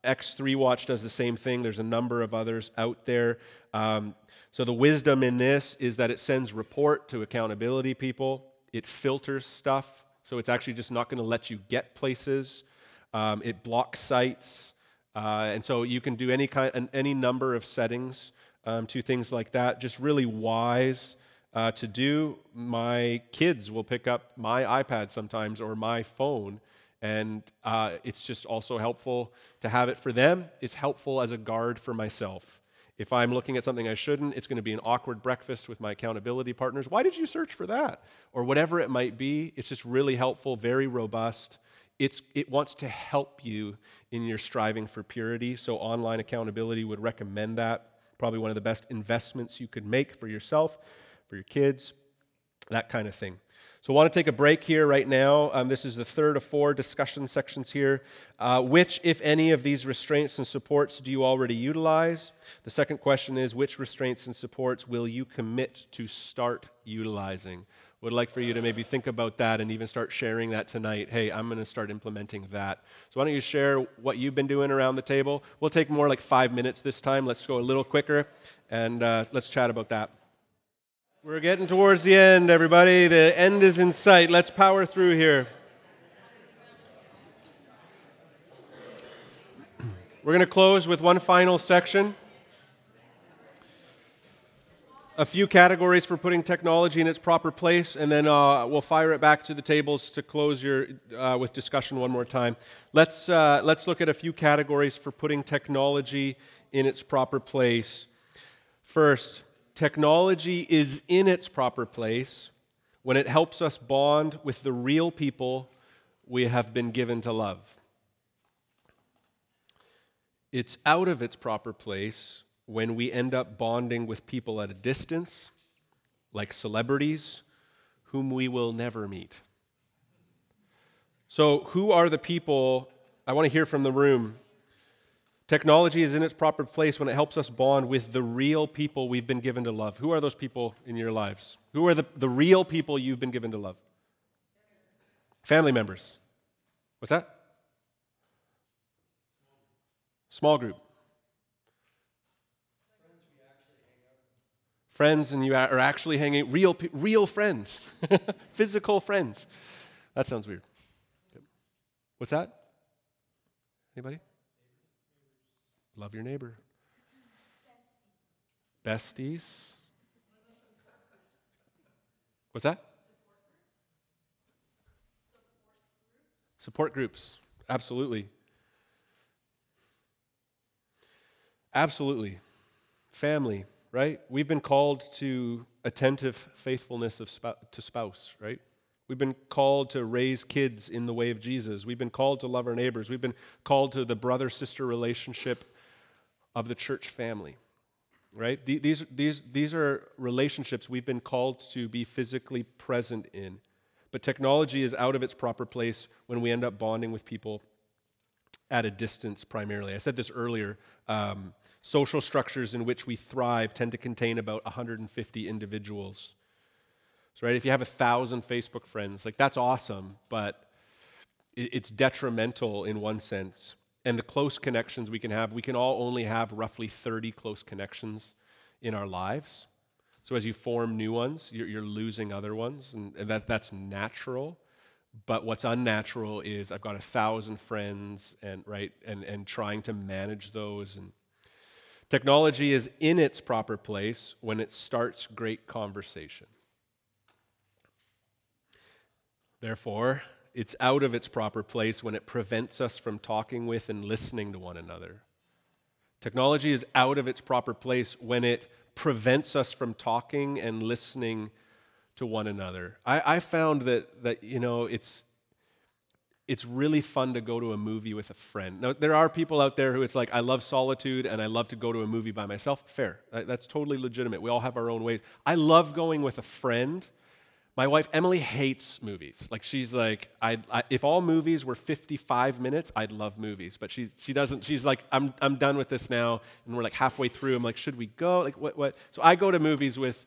X3 Watch does the same thing. There's a number of others out there. Um, so the wisdom in this is that it sends report to accountability people. It filters stuff, so it's actually just not going to let you get places. Um, it blocks sites, uh, and so you can do any kind, any number of settings um, to things like that. Just really wise uh, to do. My kids will pick up my iPad sometimes or my phone and uh, it's just also helpful to have it for them. It's helpful as a guard for myself. If I'm looking at something I shouldn't, it's going to be an awkward breakfast with my accountability partners. Why did you search for that? Or whatever it might be. It's just really helpful, very robust. It's, it wants to help you in your striving for purity. So, online accountability would recommend that. Probably one of the best investments you could make for yourself, for your kids, that kind of thing. So, I want to take a break here right now. Um, this is the third of four discussion sections here. Uh, which, if any, of these restraints and supports do you already utilize? The second question is which restraints and supports will you commit to start utilizing? Would like for you to maybe think about that and even start sharing that tonight. Hey, I'm going to start implementing that. So, why don't you share what you've been doing around the table? We'll take more like five minutes this time. Let's go a little quicker and uh, let's chat about that. We're getting towards the end, everybody. The end is in sight. Let's power through here. We're going to close with one final section. A few categories for putting technology in its proper place, and then uh, we'll fire it back to the tables to close your uh, with discussion one more time. Let's uh, let's look at a few categories for putting technology in its proper place. First, Technology is in its proper place when it helps us bond with the real people we have been given to love. It's out of its proper place when we end up bonding with people at a distance, like celebrities, whom we will never meet. So, who are the people? I want to hear from the room. Technology is in its proper place when it helps us bond with the real people we've been given to love. Who are those people in your lives? Who are the, the real people you've been given to love? Family members. What's that? Small group. Friends, and you are actually hanging real, real friends, [LAUGHS] physical friends. That sounds weird. What's that? Anybody? Love your neighbor. Besties. What's that? Support groups. Absolutely. Absolutely. Family, right? We've been called to attentive faithfulness of to spouse, right? We've been called to raise kids in the way of Jesus. We've been called to love our neighbors. We've been called to the brother sister relationship of the church family, right? These, these, these are relationships we've been called to be physically present in. But technology is out of its proper place when we end up bonding with people at a distance primarily. I said this earlier. Um, social structures in which we thrive tend to contain about 150 individuals. So, right, if you have a thousand Facebook friends, like that's awesome, but it's detrimental in one sense. And the close connections we can have, we can all only have roughly 30 close connections in our lives. So as you form new ones, you're, you're losing other ones, and, and that, that's natural. But what's unnatural is I've got a thousand friends, and right, and, and trying to manage those. And technology is in its proper place when it starts great conversation. Therefore, it's out of its proper place when it prevents us from talking with and listening to one another. Technology is out of its proper place when it prevents us from talking and listening to one another. I, I found that, that, you know, it's, it's really fun to go to a movie with a friend. Now, there are people out there who it's like, I love solitude and I love to go to a movie by myself. Fair. That's totally legitimate. We all have our own ways. I love going with a friend my wife Emily hates movies. Like she's like, I, if all movies were 55 minutes, I'd love movies. But she she doesn't. She's like, I'm I'm done with this now, and we're like halfway through. I'm like, should we go? Like what what? So I go to movies with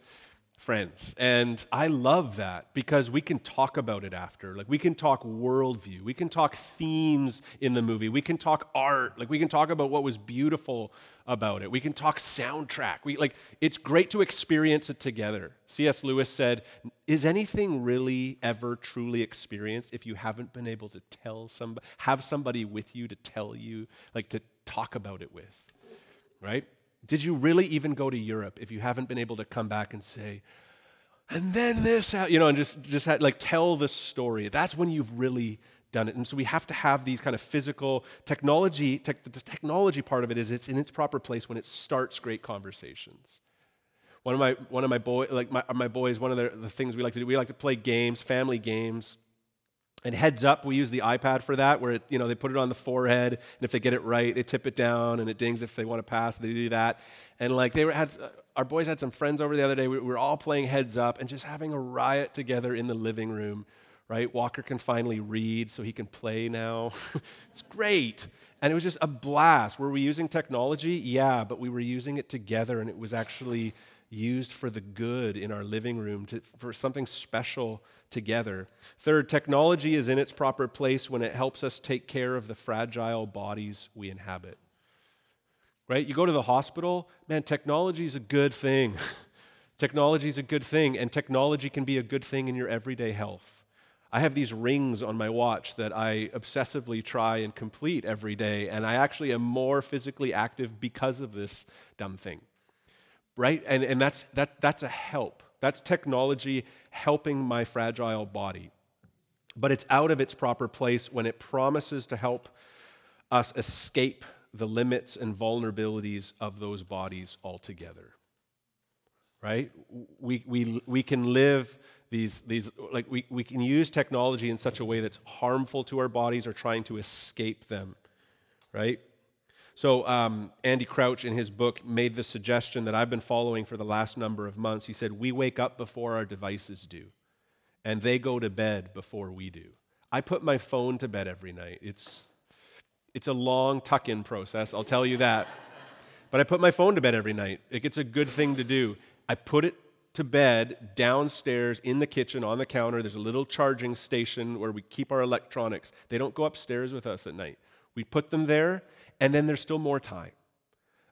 friends. And I love that because we can talk about it after. Like, we can talk worldview. We can talk themes in the movie. We can talk art. Like, we can talk about what was beautiful about it. We can talk soundtrack. We, like, it's great to experience it together. C.S. Lewis said, Is anything really ever truly experienced if you haven't been able to tell somebody, have somebody with you to tell you, like, to talk about it with? Right? Did you really even go to Europe if you haven't been able to come back and say, and then this, you know, and just, just had, like tell the story? That's when you've really done it. And so we have to have these kind of physical technology. Tech, the technology part of it is it's in its proper place when it starts great conversations. One of my one of my boy like my, my boys, one of the, the things we like to do, we like to play games, family games. And heads up, we use the iPad for that, where it, you know they put it on the forehead, and if they get it right, they tip it down, and it dings if they want to pass. They do that, and like they were, had our boys had some friends over the other day. We were all playing heads up and just having a riot together in the living room. Right, Walker can finally read, so he can play now. [LAUGHS] it's great, and it was just a blast. Were we using technology? Yeah, but we were using it together, and it was actually used for the good in our living room to, for something special together. Third, technology is in its proper place when it helps us take care of the fragile bodies we inhabit. Right? You go to the hospital, man, technology is a good thing. [LAUGHS] technology is a good thing, and technology can be a good thing in your everyday health. I have these rings on my watch that I obsessively try and complete every day, and I actually am more physically active because of this dumb thing right? And, and that's, that, that's a help. That's technology helping my fragile body. But it's out of its proper place when it promises to help us escape the limits and vulnerabilities of those bodies altogether. Right? We, we, we can live these, these like, we, we can use technology in such a way that's harmful to our bodies or trying to escape them. Right? So, um, Andy Crouch, in his book, made the suggestion that I've been following for the last number of months. He said, We wake up before our devices do, and they go to bed before we do. I put my phone to bed every night. It's, It's a long tuck in process, I'll tell you that. but I put my phone to bed every night. Like, it's a good thing to do. I put it to bed downstairs in the kitchen on the counter. There's a little charging station where we keep our electronics. They don't go upstairs with us at night. We put them there, and then there's still more time.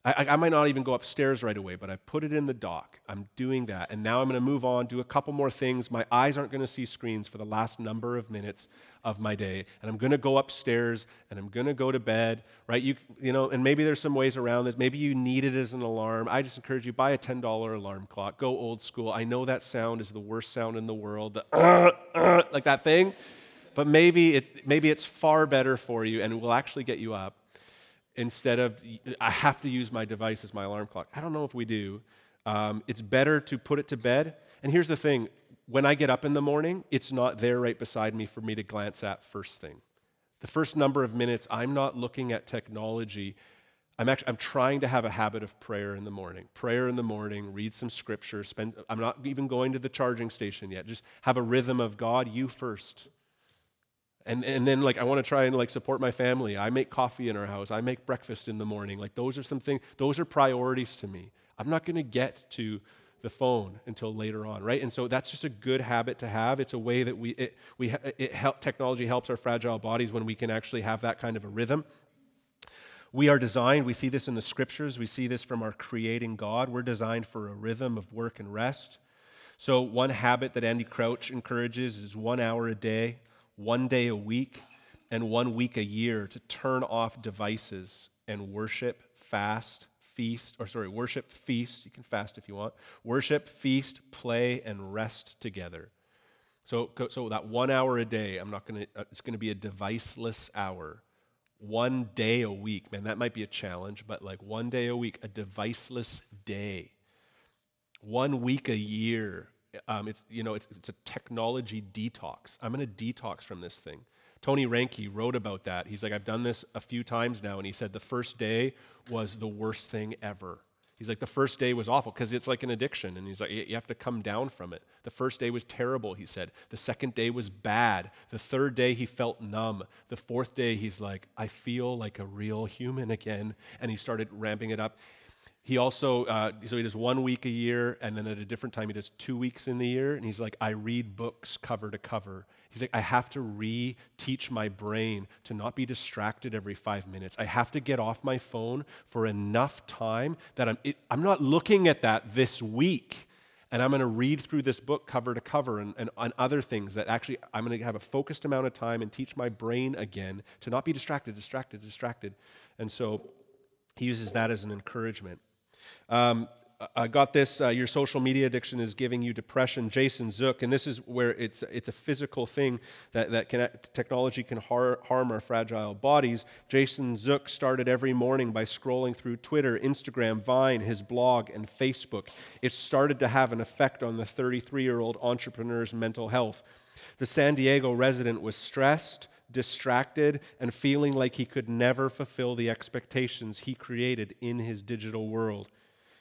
I, I, might not even go upstairs right away, but I put it in the dock. I'm doing that. And now I'm going to move on, do a couple more things. My eyes aren't going to see screens for the last number of minutes of my day. And I'm going to go upstairs and I'm going to go to bed, right? You, you know, and maybe there's some ways around this. Maybe you need it as an alarm. I just encourage you, buy a $10 alarm clock. Go old school. I know that sound is the worst sound in the world, the, uh, [CLEARS THROAT] uh, like that thing. But maybe, it, maybe it's far better for you and it will actually get you up instead of I have to use my device as my alarm clock. I don't know if we do. Um, it's better to put it to bed. And here's the thing when I get up in the morning, it's not there right beside me for me to glance at first thing. The first number of minutes, I'm not looking at technology. I'm actually I'm trying to have a habit of prayer in the morning. Prayer in the morning, read some scripture, spend I'm not even going to the charging station yet. Just have a rhythm of God, you first. And, and then like I want to try and like support my family. I make coffee in our house. I make breakfast in the morning. Like those are some things, those are priorities to me. I'm not going to get to the phone until later on, right? And so that's just a good habit to have. It's a way that we, it, we, it help, technology helps our fragile bodies when we can actually have that kind of a rhythm. We are designed, we see this in the scriptures, we see this from our creating God. We're designed for a rhythm of work and rest. So, one habit that Andy Crouch encourages is one hour a day one day a week and one week a year to turn off devices and worship, fast, feast, or sorry, worship, feast. You can fast if you want. Worship, feast, play, and rest together. So, so that one hour a day, I'm not to, uh, it's to be a deviceless hour. One day a week, man, that might be a challenge, but like one day a week, a deviceless day. One week a year, um, it's, you know, it's, it's a technology detox. I'm going to detox from this thing. Tony Reinke wrote about that. He's like, I've done this a few times now, and he said the first day was the worst thing ever. He's like, the first day was awful because it's like an addiction. And he's like, you have to come down from it. The first day was terrible, he said. The second day was bad. The third day, he felt numb. The fourth day, he's like, I feel like a real human again. And he started ramping it up. He also, uh, so he does one week a year, and then at a different time, he does two weeks in the year. And he's like, I read books cover to cover. He's like, I have to re teach my brain to not be distracted every five minutes. I have to get off my phone for enough time that I'm, it, I'm not looking at that this week. And I'm going to read through this book cover to cover and, and, and other things that actually I'm going to have a focused amount of time and teach my brain again to not be distracted, distracted, distracted. And so he uses that as an encouragement. Um, I got this. Uh, your social media addiction is giving you depression. Jason Zook, and this is where it's it's a physical thing that that can, technology can har- harm our fragile bodies. Jason Zook started every morning by scrolling through Twitter, Instagram, Vine, his blog, and Facebook. It started to have an effect on the 33 year old entrepreneur's mental health. The San Diego resident was stressed, distracted, and feeling like he could never fulfill the expectations he created in his digital world.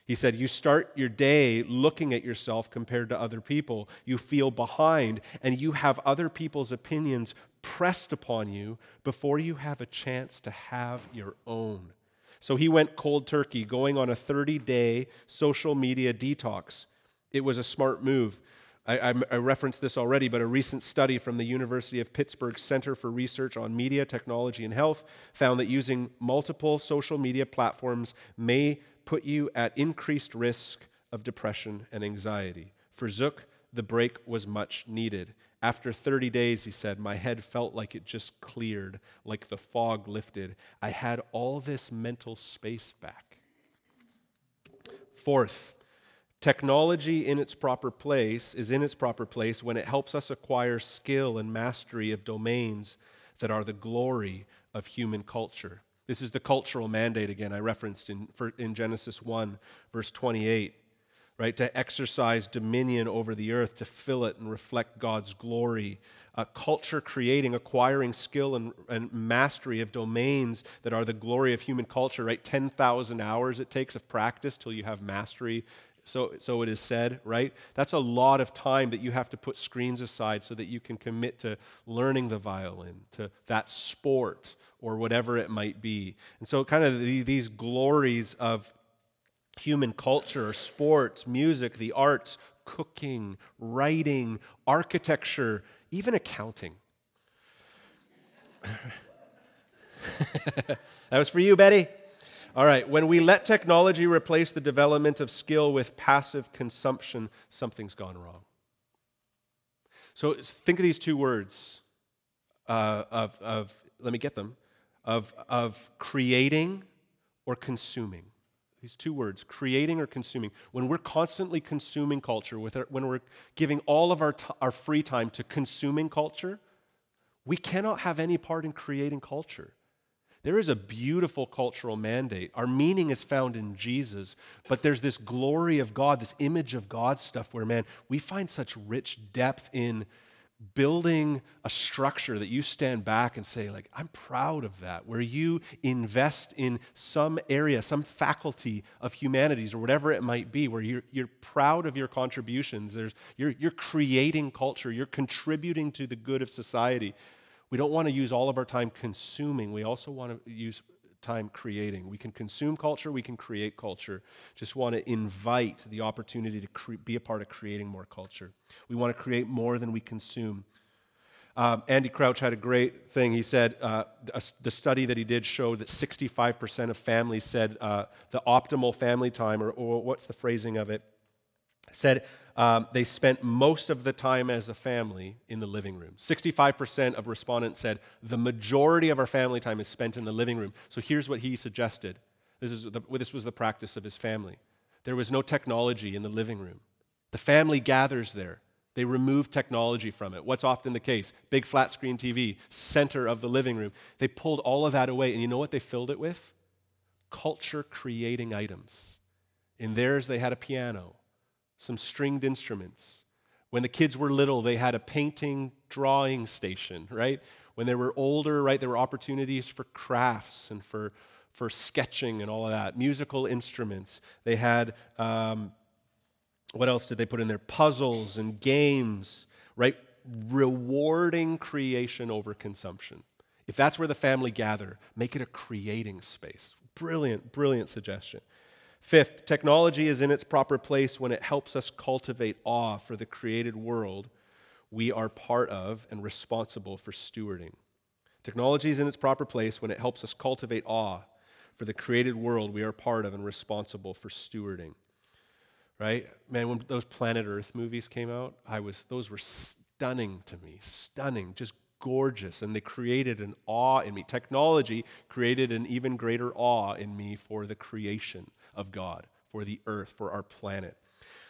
He said, You start your day looking at yourself compared to other people. You feel behind, and you have other people's opinions pressed upon you before you have a chance to have your own. So he went cold turkey, going on a 30 day social media detox. It was a smart move. I, I, I, referenced this already, but a recent study from the University of Pittsburgh Center for Research on Media, Technology, and Health found that using multiple social media platforms may put you at increased risk of depression and anxiety. For Zook, the break was much needed. After 30 days, he said, my head felt like it just cleared, like the fog lifted. I had all this mental space back. Fourth, technology in its proper place is in its proper place when it helps us acquire skill and mastery of domains that are the glory of human culture. This is the cultural mandate again I referenced in, in Genesis 1, verse 28, right? To exercise dominion over the earth, to fill it and reflect God's glory. Uh, culture creating, acquiring skill and, and mastery of domains that are the glory of human culture, right? 10,000 hours it takes of practice till you have mastery so, so it is said, right? That's a lot of time that you have to put screens aside so that you can commit to learning the violin, to that sport, or whatever it might be. And so, kind of the, these glories of human culture, sports, music, the arts, cooking, writing, architecture, even accounting. [LAUGHS] that was for you, Betty. All right, when we let technology replace the development of skill with passive consumption, something's gone wrong. So think of these two words uh, of, of, let me get them, of, of creating or consuming. These two words, creating or consuming. When we're constantly consuming culture, with our, when we're giving all of our, t- our free time to consuming culture, we cannot have any part in creating culture. There is a beautiful cultural mandate. Our meaning is found in Jesus, but there's this glory of God, this image of God stuff where, man, we find such rich depth in building a structure that you stand back and say like i'm proud of that where you invest in some area some faculty of humanities or whatever it might be where you're, you're proud of your contributions. There's, you're, you're creating culture. You're contributing to the good of society. We don't want to use all of our time consuming. We also want to use time creating. We can consume culture, we can create culture. Just want to invite the opportunity to cre- be a part of creating more culture. We want to create more than we consume. Um, Andy Crouch had a great thing. He said uh, a, the study that he did showed that 65% of families said uh, the optimal family time, or, or what's the phrasing of it, said um, they spent most of the time as a family in the living room. 65% of respondents said the majority of our family time is spent in the living room. So here's what he suggested this, is the, this was the practice of his family. There was no technology in the living room. The family gathers there. They remove technology from it. What's often the case? Big flat screen TV, center of the living room. They pulled all of that away, and you know what they filled it with? Culture creating items. In theirs, they had a piano some stringed instruments. When the kids were little, they had a painting drawing station, right? When they were older, right, there were opportunities for crafts and for, for sketching and all of that. Musical instruments. They had, um, what else did they put in there? Puzzles and games, right? Rewarding creation over consumption. If that's where the family gather, make it a creating space. Brilliant, brilliant suggestion. Fifth, technology is in its proper place when it helps us cultivate awe for the created world we are part of and responsible for stewarding. Technology is in its proper place when it helps us cultivate awe for the created world we are part of and responsible for stewarding. Right? Man, when those Planet Earth movies came out, I was those were stunning to me. Stunning, just gorgeous. And they created an awe in me. Technology created an even greater awe in me for the creation of God, for the earth, for our planet.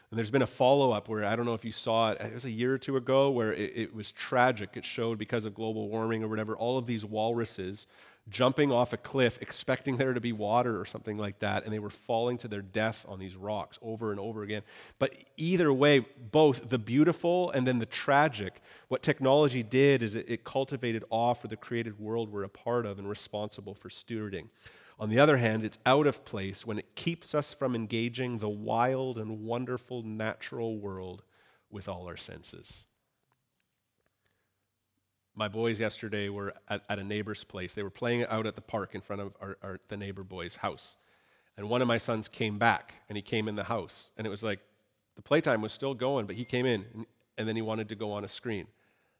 And there's been a follow up where I don't know if you saw it, it was a year or two ago where it, it, was tragic. It showed because of global warming or whatever, all of these walruses jumping off a cliff, expecting there to be water or something like that, and they were falling to their death on these rocks over and over again. But either way, both the beautiful and then the tragic, what technology did is it, it cultivated awe for the created world we're a part of and responsible for stewarding. On the other hand, it's out of place when it keeps us from engaging the wild and wonderful natural world with all our senses. My boys yesterday were at, at a neighbor's place. They were playing out at the park in front of our, our, the neighbor boy's house. And one of my sons came back and he came in the house. And it was like the playtime was still going, but he came in and, and then he wanted to go on a screen.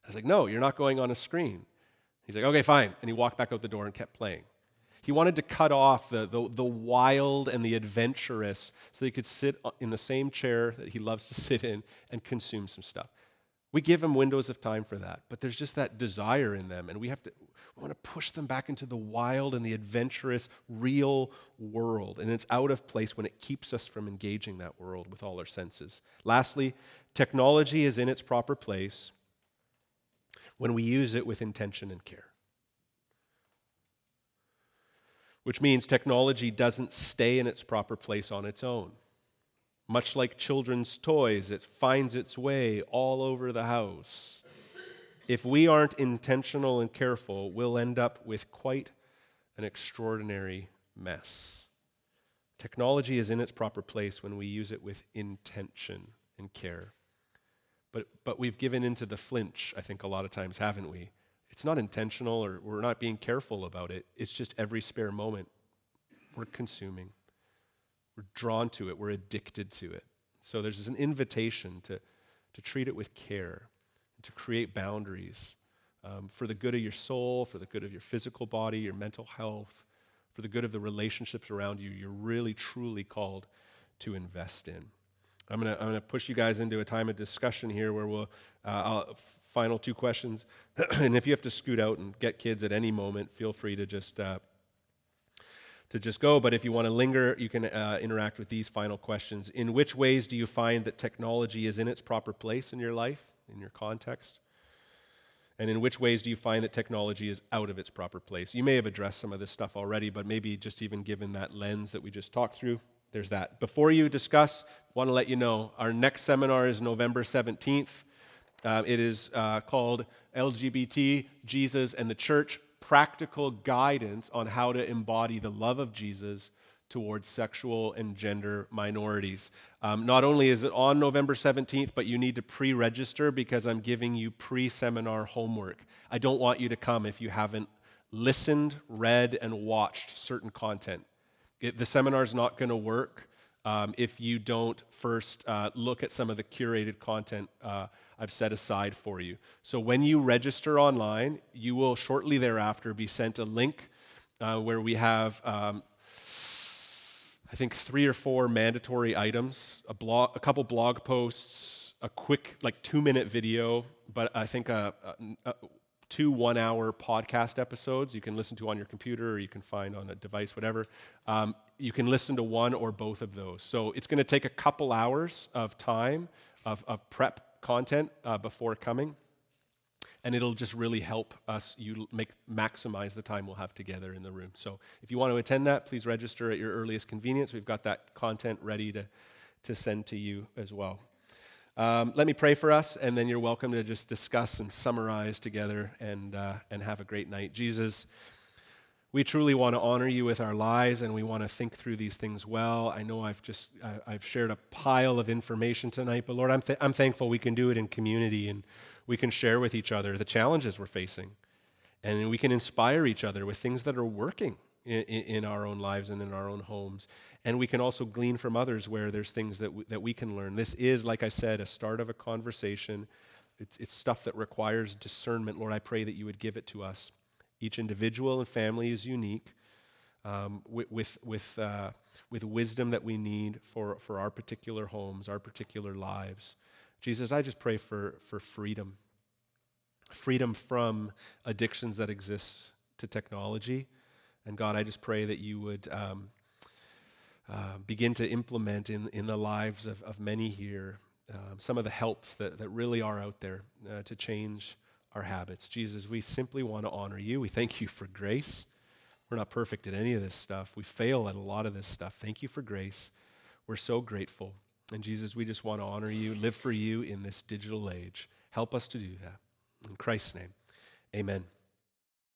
I was like, no, you're not going on a screen. He's like, okay, fine. And he walked back out the door and kept playing. He wanted to cut off the, the, the, wild and the adventurous so he could sit in the same chair that he loves to [LAUGHS] sit in and consume some stuff. We give them windows of time for that, but there's just that desire in them, and we have to we want to push them back into the wild and the adventurous, real world. And it's out of place when it keeps us from engaging that world with all our senses. Lastly, technology is in its proper place when we use it with intention and care. Which means technology doesn't stay in its proper place on its own. Much like children's toys, it finds its way all over the house. If we aren't intentional and careful, we'll end up with quite an extraordinary mess. Technology is in its proper place when we use it with intention and care. But, but we've given into the flinch, I think, a lot of times, haven't we? It's not intentional or we're not being careful about it. It's just every spare moment we're consuming. We're drawn to it, we're addicted to it. So there's an invitation to, to treat it with care, to create boundaries um, for the good of your soul, for the good of your physical body, your mental health, for the good of the relationships around you. You're really, truly called to invest in. I'm to I'm gonna push you guys into a time of discussion here where we'll, uh, final two questions. [CLEARS THROAT] and if you have to scoot out and get kids at any moment, feel free to just. Uh, to just go, but if you want to linger, you can uh, interact with these final questions. In which ways do you find that technology is in its proper place in your life, in your context? And in which ways do you find that technology is out of its proper place? You may have addressed some of this stuff already, but maybe just even given that lens that we just talked through, there's that. Before you discuss, want to let you know our next seminar is November 17th. Uh, it is uh, called LGBT, Jesus, and the Church Practical Guidance on How to Embody the Love of Jesus towards sexual and gender minorities. Um, not only is it on November 17th, but you need to pre register because I'm giving you pre seminar homework. I don't want you to come if you haven't listened, read, and watched certain content. It, the seminar is not going to work um, if you don't first uh, look at some of the curated content uh, I've set aside for you. So when you register online, you will shortly thereafter be sent a link uh, where we have um, I think three or four mandatory items, a, blog, a couple blog posts, a quick like two minute video, but I think a, a, a two one hour podcast episodes. You can listen to on your computer or you can find on a device, whatever. Um, you can listen to one or both of those. So it's going to take a couple hours of time of, of prep content uh, before coming. And it'll just really help us you make maximize the time we'll have together in the room. So if you want to attend that please register at your earliest convenience. We've got that content ready to, to send to you as well um, let me pray for us and then you're welcome to just discuss and summarize together and, uh, and have a great night jesus we truly want to honor you with our lives and we want to think through these things well. I know I've just I've shared a pile of information tonight, but Lord, I'm, th- I'm thankful we can do it in community and we can share with each other the challenges we're facing. And we can inspire each other with things that are working in, in, our own lives and in our own homes. And we can also glean from others where there's things that we, that we can learn. This is, like I said, a start of a conversation. It's, it's stuff that requires discernment. Lord, I pray that you would give it to us. Each individual and family is unique. Um, with, with, with, uh, with wisdom that we need for, for our particular homes, our particular lives. Jesus, I just pray for, for freedom freedom from addictions that exist to technology. And God, I just pray that you would um, uh, begin to implement in, in the lives of, of many here um, some of the helps that, that really are out there uh, to change our habits. Jesus, we simply want to honor you. We thank you for grace. We're not perfect at any of this stuff, we fail at a lot of this stuff. Thank you for grace. We're so grateful. And Jesus, we just want to honor you, live for you in this digital age. Help us to do that. In Christ's name, amen.